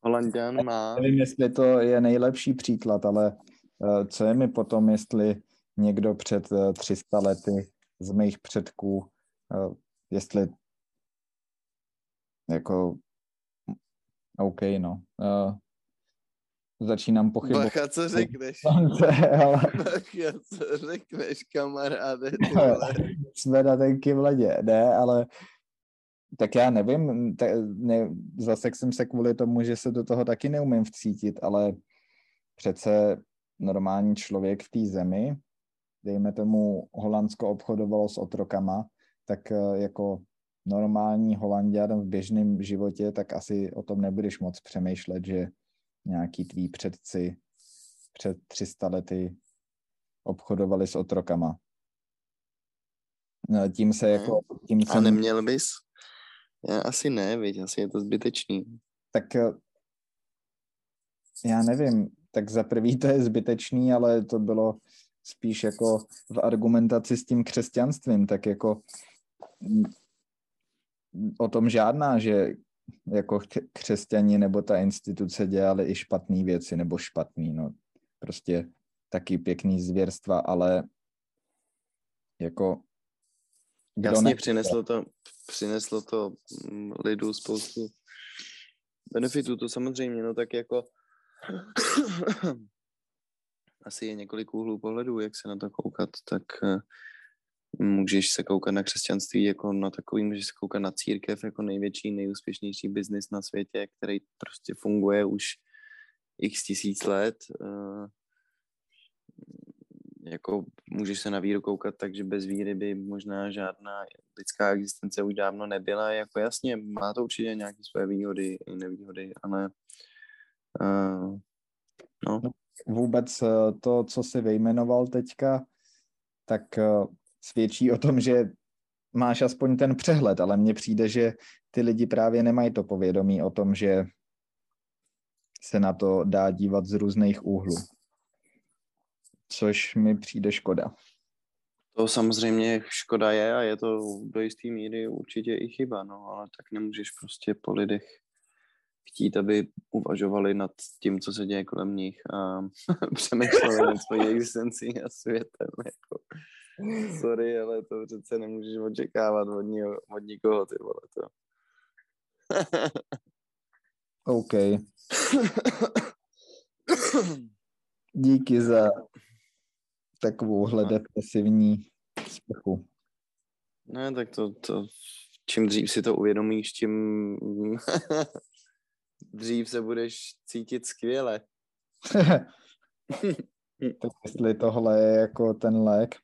S1: Holandian má...
S2: Nevím, jestli to je nejlepší příklad, ale uh, co je mi potom, jestli někdo před uh, 300 lety z mých předků jestli jako OK, no. Uh, začínám pochybovat.
S1: Bacha, co řekneš?
S2: ale...
S1: Bacha, co řekneš, kamaráde,
S2: Jsme na tenkým ledě, ne, ale tak já nevím, tak ne, zase jsem se kvůli tomu, že se do toho taky neumím vcítit, ale přece normální člověk v té zemi, dejme tomu, Holandsko obchodovalo s otrokama, tak eh, jako normální holanděn v běžném životě, tak asi o tom nebudeš moc přemýšlet, že nějaký tví předci před 300 lety obchodovali s otrokama. No, tím se jako... Tím
S1: A jsem... neměl bys? Já asi ne, viď, asi je to zbytečný.
S2: Tak eh, já nevím, tak za prvý to je zbytečný, ale to bylo spíš jako v argumentaci s tím křesťanstvím, tak jako o tom žádná, že jako křesťani nebo ta instituce dělali i špatné věci nebo špatný, no. Prostě taky pěkný zvěrstva, ale jako
S1: Jasně, ne... přineslo to, přineslo to mm, lidu spoustu benefitů, to samozřejmě, no tak jako asi je několik úhlů pohledů, jak se na to koukat, tak eh, můžeš se koukat na křesťanství jako na takový, můžeš se koukat na církev jako největší, nejúspěšnější biznis na světě, který prostě funguje už x tisíc let. Eh, jako můžeš se na víru koukat tak, že bez víry by možná žádná lidská existence už dávno nebyla. Jako jasně, má to určitě nějaké své výhody i nevýhody, ale uh, no.
S2: Vůbec eh, to, co jsi vyjmenoval teďka, tak svědčí o tom, že máš aspoň ten přehled, ale mně přijde, že ty lidi právě nemají to povědomí o tom, že se na to dá dívat z různých úhlů. Což mi přijde škoda.
S1: To samozřejmě škoda je a je to do jisté míry určitě i chyba, no, ale tak nemůžeš prostě po lidech chtít, aby uvažovali nad tím, co se děje kolem nich a přemýšleli nad svojí existencí a světem. Jako. Sorry, ale to přece nemůžeš očekávat od, ní, od nikoho, ty vole, to.
S2: OK. Díky za takovouhle depresivní sprchu.
S1: Ne, tak to, to, čím dřív si to uvědomíš, tím dřív se budeš cítit skvěle.
S2: tak jestli tohle je jako ten lék.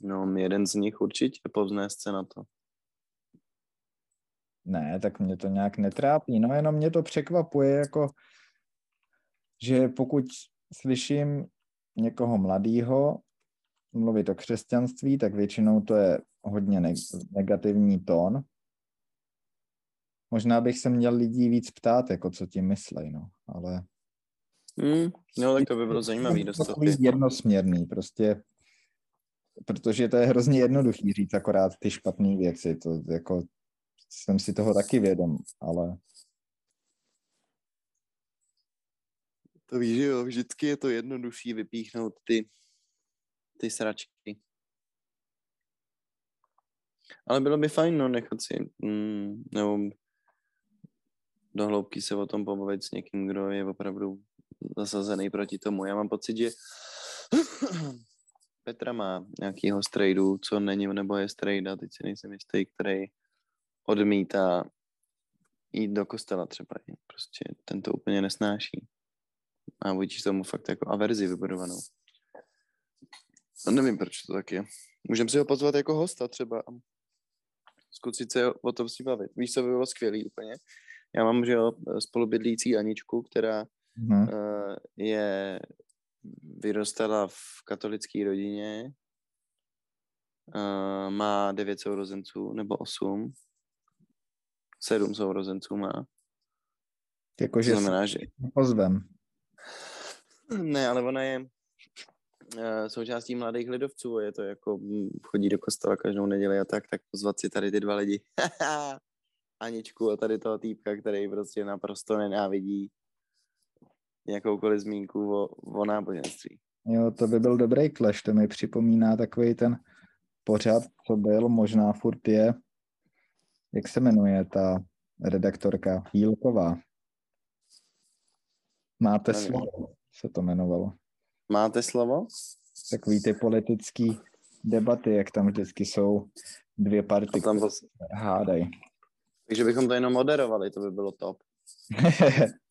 S1: No, jeden z nich určitě povznést na to.
S2: Ne, tak mě to nějak netrápí, no jenom mě to překvapuje, jako, že pokud slyším někoho mladého mluvit o křesťanství, tak většinou to je hodně negativní tón. Možná bych se měl lidí víc ptát, jako co tím myslej, no, ale...
S1: Mm, no, tak to by bylo zajímavý dostat.
S2: jednosměrný, prostě, protože to je hrozně jednoduchý říct akorát ty špatné věci, to jako jsem si toho taky vědom, ale...
S1: To víš, že jo, vždycky je to jednodušší vypíchnout ty, ty sračky. Ale bylo by fajn, no, nechat si, mm, nebo do hloubky se o tom pobavit s někým, kdo je opravdu zasazený proti tomu. Já mám pocit, že Petra má nějakýho strejdu, co není nebo je strejda, teď si nejsem jistý, který odmítá jít do kostela třeba. Prostě ten to úplně nesnáší. A vůči tomu fakt jako averzi vybudovanou. No nevím, proč to tak je. Můžeme si ho pozvat jako hosta třeba zkusit se o tom si bavit. Víš, co by bylo skvělý úplně? Já mám, že jo, spolubydlící Aničku, která hmm. uh, je vyrostala v katolické rodině, uh, má devět sourozenců nebo osm sedm sourozenců má.
S2: Jakože znamená, že... Pozvem.
S1: Ne, ale ona je uh, součástí mladých lidovců, je to jako, hm, chodí do kostela každou neděli a tak, tak pozvat si tady ty dva lidi. Aničku a tady toho týpka, který prostě naprosto nenávidí jakoukoliv zmínku o, o náboženství.
S2: Jo, to by byl dobrý clash, to mi připomíná takový ten pořad, co byl, možná furt je, jak se jmenuje ta redaktorka Jílková? Máte Nevím. slovo, se to jmenovalo.
S1: Máte slovo?
S2: Takový ty politický debaty, jak tam vždycky jsou dvě party, tam vos... hádají.
S1: Takže bychom to jenom moderovali, to by bylo top.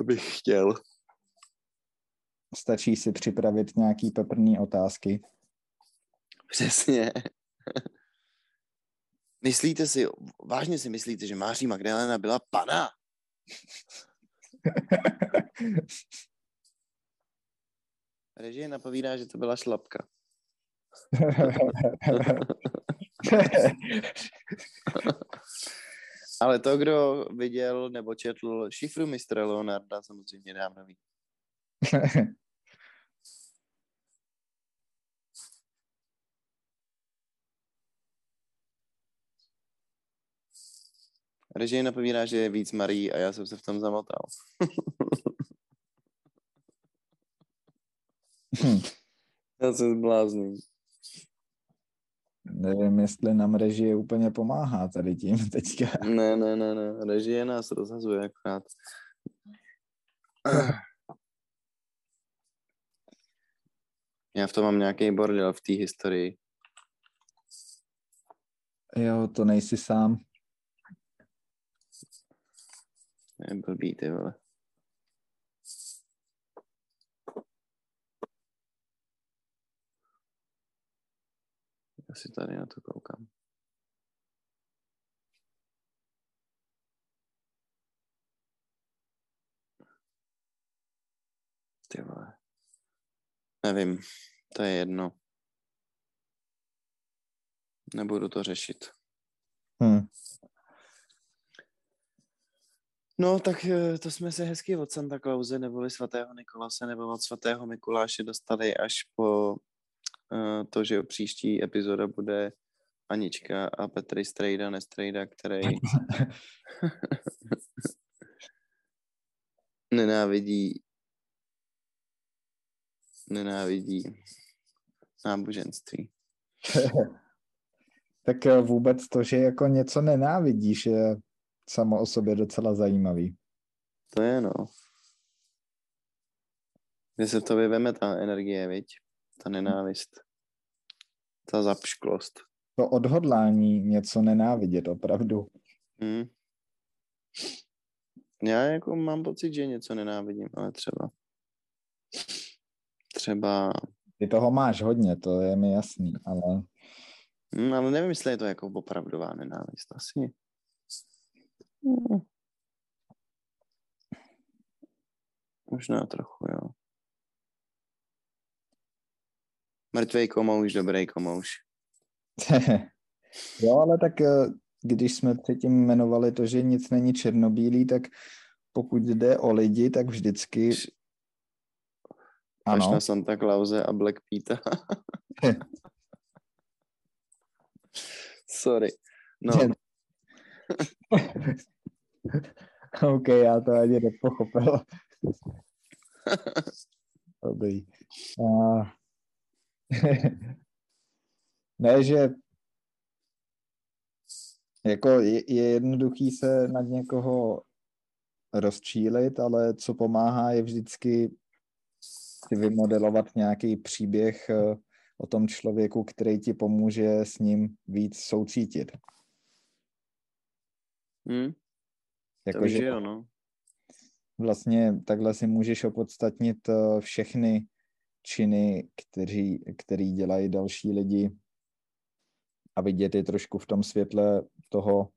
S1: to bych chtěl.
S2: Stačí si připravit nějaký peprný otázky.
S1: Přesně. myslíte si, vážně si myslíte, že Máří Magdalena byla pana? Režie napovídá, že to byla šlapka. Ale to, kdo viděl nebo četl šifru mistra Leonarda, samozřejmě dávno ví. Režie napovídá, že je víc Marí a já jsem se v tom zamotal. Hm. já se zblázním.
S2: Nevím, jestli nám režie úplně pomáhá tady tím teďka.
S1: Ne, ne, ne, ne. Režie nás rozhazuje akorát. Já v tom mám nějaký bordel v té historii.
S2: Jo, to nejsi sám.
S1: Je blbý, ty vole. Já si tady na to koukám. Ty vole. Nevím, to je jedno. Nebudu to řešit.
S2: Hmm.
S1: No, tak eh, to jsme se hezky od Santa Clause neboli svatého Nikolase nebo od svatého Mikuláše dostali až po to, že příští epizoda bude Anička a Petry Strejda, Nestrejda, který nenávidí nenávidí náboženství.
S2: tak eh, vůbec to, že jako něco nenávidíš, je samo o sobě docela zajímavý.
S1: To je, no. Kde se to vyveme ta energie, viď? Ta nenávist. Ta zapšklost.
S2: To odhodlání něco nenávidět, opravdu.
S1: Hmm. Já jako mám pocit, že něco nenávidím, ale třeba třeba...
S2: Ty toho máš hodně, to je mi jasný, ale...
S1: Hmm, ale nevím, jestli je to jako opravdová nenávist, asi. Hmm. Možná trochu, jo. Mrtvej komouš, dobrý komouš.
S2: jo, ale tak eh, když jsme předtím jmenovali to, že nic není černobílý, tak pokud jde o lidi, tak vždycky...
S1: Až na Santa Clause a Black Pete. Sorry. No.
S2: OK, já to ani nepochopil. Dobrý. Uh, ne, že jako je, je jednoduchý se nad někoho rozčílit, ale co pomáhá je vždycky si vymodelovat nějaký příběh eh, o tom člověku, který ti pomůže s ním víc soucítit.
S1: Hmm. Jako, že jo, no.
S2: Vlastně takhle si můžeš opodstatnit eh, všechny činy, kteří, který dělají další lidi a vidět je trošku v tom světle toho,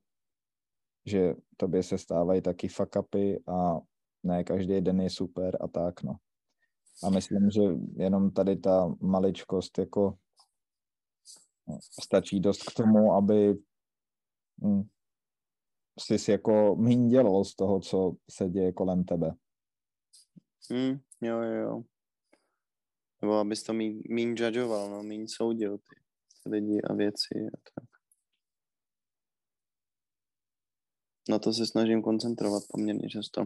S2: že tobě se stávají taky fuck upy a ne každý den je super a tak, no. A myslím, že jenom tady ta maličkost jako no, stačí dost k tomu, aby hm, jsi jako méně dělal z toho, co se děje kolem tebe.
S1: Mm, jo, jo. Nebo abys to míň, míň judgeoval, no, míň soudil ty lidi a věci a tak. Na to se snažím koncentrovat poměrně často.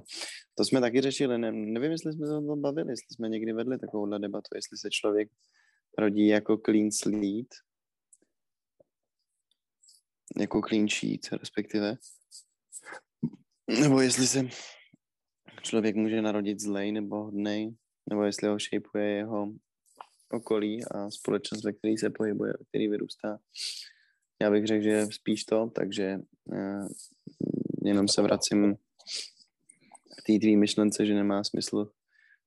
S1: To jsme taky řešili, ne, nevím, jestli jsme se o tom bavili, jestli jsme někdy vedli takovouhle debatu, jestli se člověk rodí jako clean slate, jako clean sheet, respektive, nebo jestli se člověk může narodit zlej nebo hodnej, nebo jestli ho šejpuje jeho okolí a společnost, ve které se pohybuje, ve který vyrůstá. Já bych řekl, že spíš to, takže uh, jenom se vracím k té tvý myšlence, že nemá smysl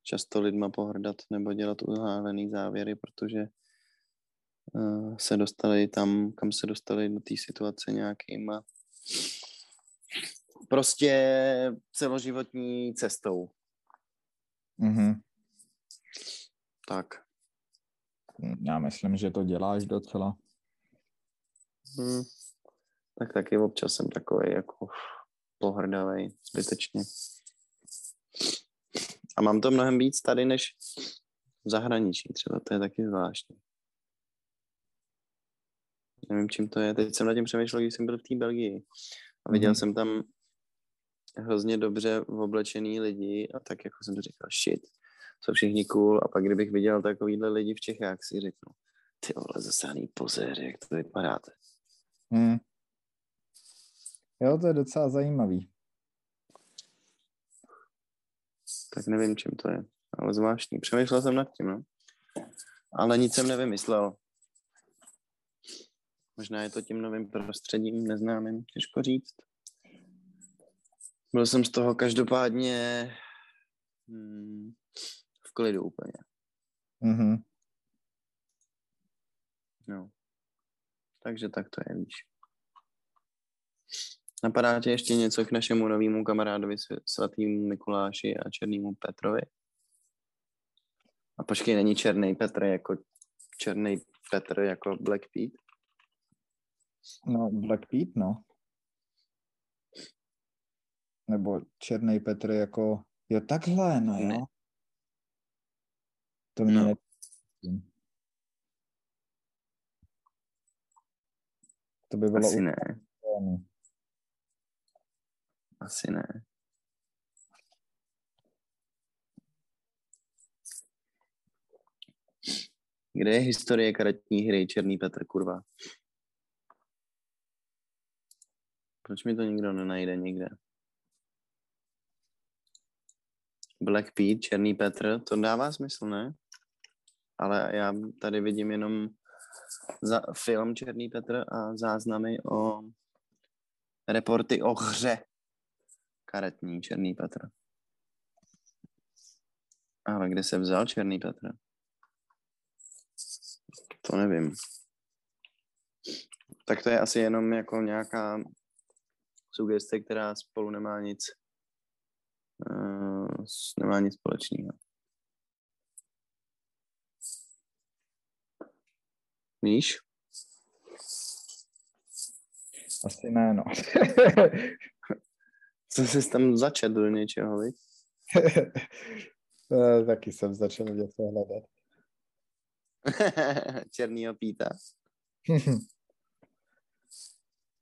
S1: často lidma pohrdat nebo dělat uhálený závěry, protože uh, se dostali tam, kam se dostali do té situace nějakýma prostě celoživotní cestou.
S2: Mm-hmm.
S1: Tak.
S2: Já myslím, že to děláš docela.
S1: Hmm. Tak taky občas jsem takový jako pohrdavý zbytečně. A mám to mnohem víc tady, než v zahraničí třeba, to je taky zvláštní. Nevím, čím to je. Teď jsem na tím přemýšlel, když jsem byl v té Belgii. A viděl mm-hmm. jsem tam hrozně dobře oblečený lidi a tak jako jsem to říkal, shit, jsou všichni cool a pak kdybych viděl takovýhle lidi v Čechách, si řeknu, ty vole, zasáný pozéř, jak to vypadáte.
S2: Hmm. Jo, to je docela zajímavý.
S1: Tak nevím, čím to je, ale zvláštní. Přemýšlel jsem nad tím, no. Ale nic jsem nevymyslel. Možná je to tím novým prostředím, neznámým, těžko říct. Byl jsem z toho každopádně hmm, v klidu úplně.
S2: Mm-hmm.
S1: No. Takže tak to je, víš. Napadá tě ještě něco k našemu novému kamarádovi svatýmu Mikuláši a černému Petrovi? A počkej, není černý Petr jako černý Petr jako Black Pete?
S2: No, Black Pete, no. Nebo Černý Petr jako, jo takhle, no jo.
S1: Ne.
S2: To mě
S1: No.
S2: ne... To by bylo
S1: Asi ne,
S2: úplně-
S1: asi ne. Kde je historie karetní hry Černý Petr, kurva? Proč mi to nikdo nenajde nikde? Black Pete, Černý Petr, to dává smysl, ne? Ale já tady vidím jenom za film Černý Petr a záznamy o reporty o hře karetní Černý Petr. Ale kde se vzal Černý Petr? To nevím. Tak to je asi jenom jako nějaká sugeste, která spolu nemá nic uh, nemá nic společného. Víš?
S2: Asi ne, no.
S1: Co jsi tam začet do něčeho, viď?
S2: Eh, Taky jsem začal něco hledat.
S1: Černýho píta.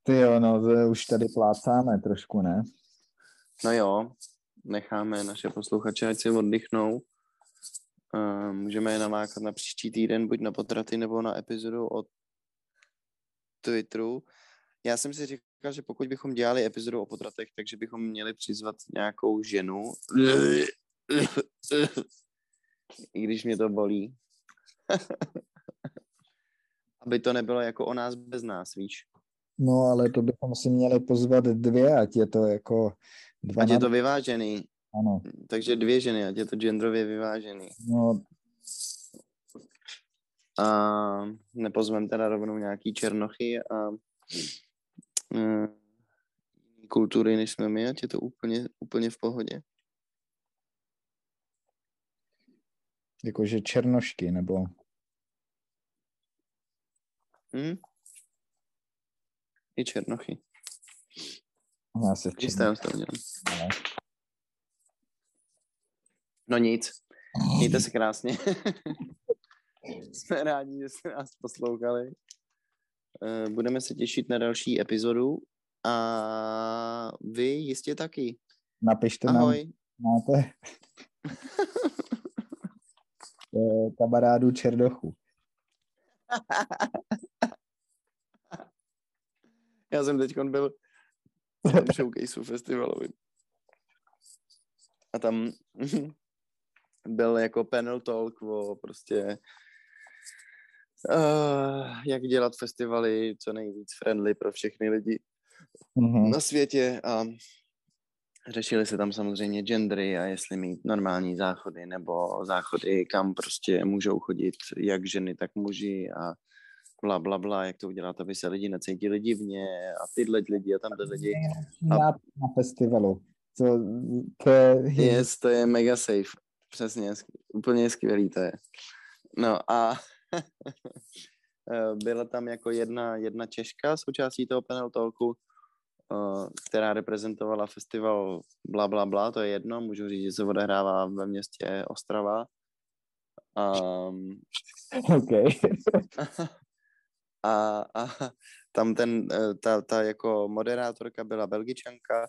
S2: Ty jo, no, to už tady plácáme trošku, ne?
S1: No jo, necháme naše posluchače, ať si oddychnou. Uh, můžeme je navákat na příští týden, buď na potraty, nebo na epizodu od Twitteru. Já jsem si říkal, že pokud bychom dělali epizodu o potratech, takže bychom měli přizvat nějakou ženu. I když mě to bolí. Aby to nebylo jako o nás bez nás, víš.
S2: No, ale to bychom si měli pozvat dvě, ať je to jako dva
S1: Ať
S2: na...
S1: je to vyvážený.
S2: Ano,
S1: Takže dvě ženy, ať je to genderově vyvážený.
S2: no,
S1: A nepozvem teda rovnou nějaký černochy a mm, jiný kultury, než jsme my, ať je to úplně, úplně v pohodě.
S2: jakože černošky, nebo...
S1: Hm? I černochy.
S2: Já se v
S1: Jistě, já udělám.
S2: ale-
S1: No nic, mějte se krásně. Jsme rádi, že jste nás poslouchali. Eh, Budeme se těšit na další epizodu a vy jistě taky.
S2: Napište nám,
S1: Ahoj.
S2: máte eh, kamarádu Čerdochu.
S1: Já jsem teď byl tom showcaseu festivalovým. A tam byl jako panel talk o prostě uh, jak dělat festivaly co nejvíc friendly pro všechny lidi
S2: Mhm.
S1: na světě a řešili se tam samozřejmě gendery a jestli mít normální záchody nebo záchody, kam prostě můžou chodit jak ženy, tak muži a bla, bla, bla, jak to udělat, aby se lidi necítili divně a tyhle lidi a tamhle lidi. A-
S2: na festivalu. To, to je...
S1: Yes, to je mega safe. Přesně, úplně skvělý to je. No a eh, byla tam jako jedna, jedna Češka součástí toho panel talku, eh, která reprezentovala festival bla, bla, bla, to je jedno, můžu říct, že se odehrává ve městě Ostrava. Um,
S2: OK.
S1: a, a tam ten, eh, ta, ta jako moderátorka byla belgičanka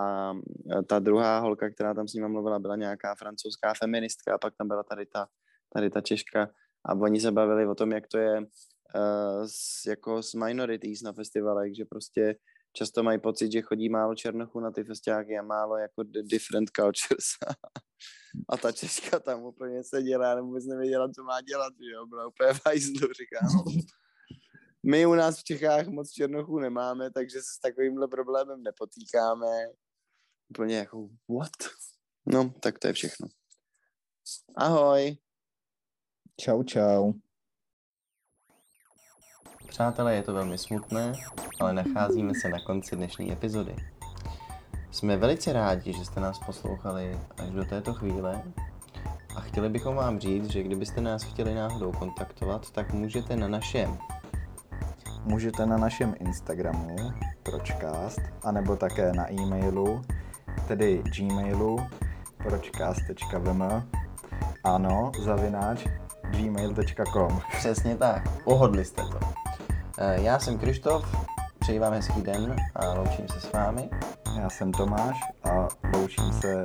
S1: a eh, ta druhá holka, která tam s ním mluvila, byla nějaká francouzská feministka a pak tam byla tady ta, tady ta Češka a oni se bavili o tom, jak to je uh, s, jako s minorities na festivalech, že prostě často mají pocit, že chodí málo černochů na ty festiáky a málo jako different cultures. a ta Češka tam úplně seděla a vůbec nevěděla, co má dělat, že jo, byla úplně v hajzlu, říká. no. My u nás v Čechách moc černochů nemáme, takže se s takovýmhle problémem nepotýkáme. Úplně jako, what? No, tak to je všechno. Ahoj.
S2: Čau, čau.
S1: Přátelé, je to velmi smutné, ale nacházíme se na konci dnešní epizody. Jsme velice rádi, že jste nás poslouchali až do této chvíle a chtěli bychom vám říct, že kdybyste nás chtěli náhodou kontaktovat, tak můžete na našem
S2: můžete na našem Instagramu pročcast, anebo také na e-mailu, tedy gmailu pročcast.vm ano, zavináč gmail.com
S1: Přesně tak, pohodli jste to. Eh, Já jsem Krištof, přeji vám hezký den a loučím se s vámi.
S2: Já jsem Tomáš a loučím se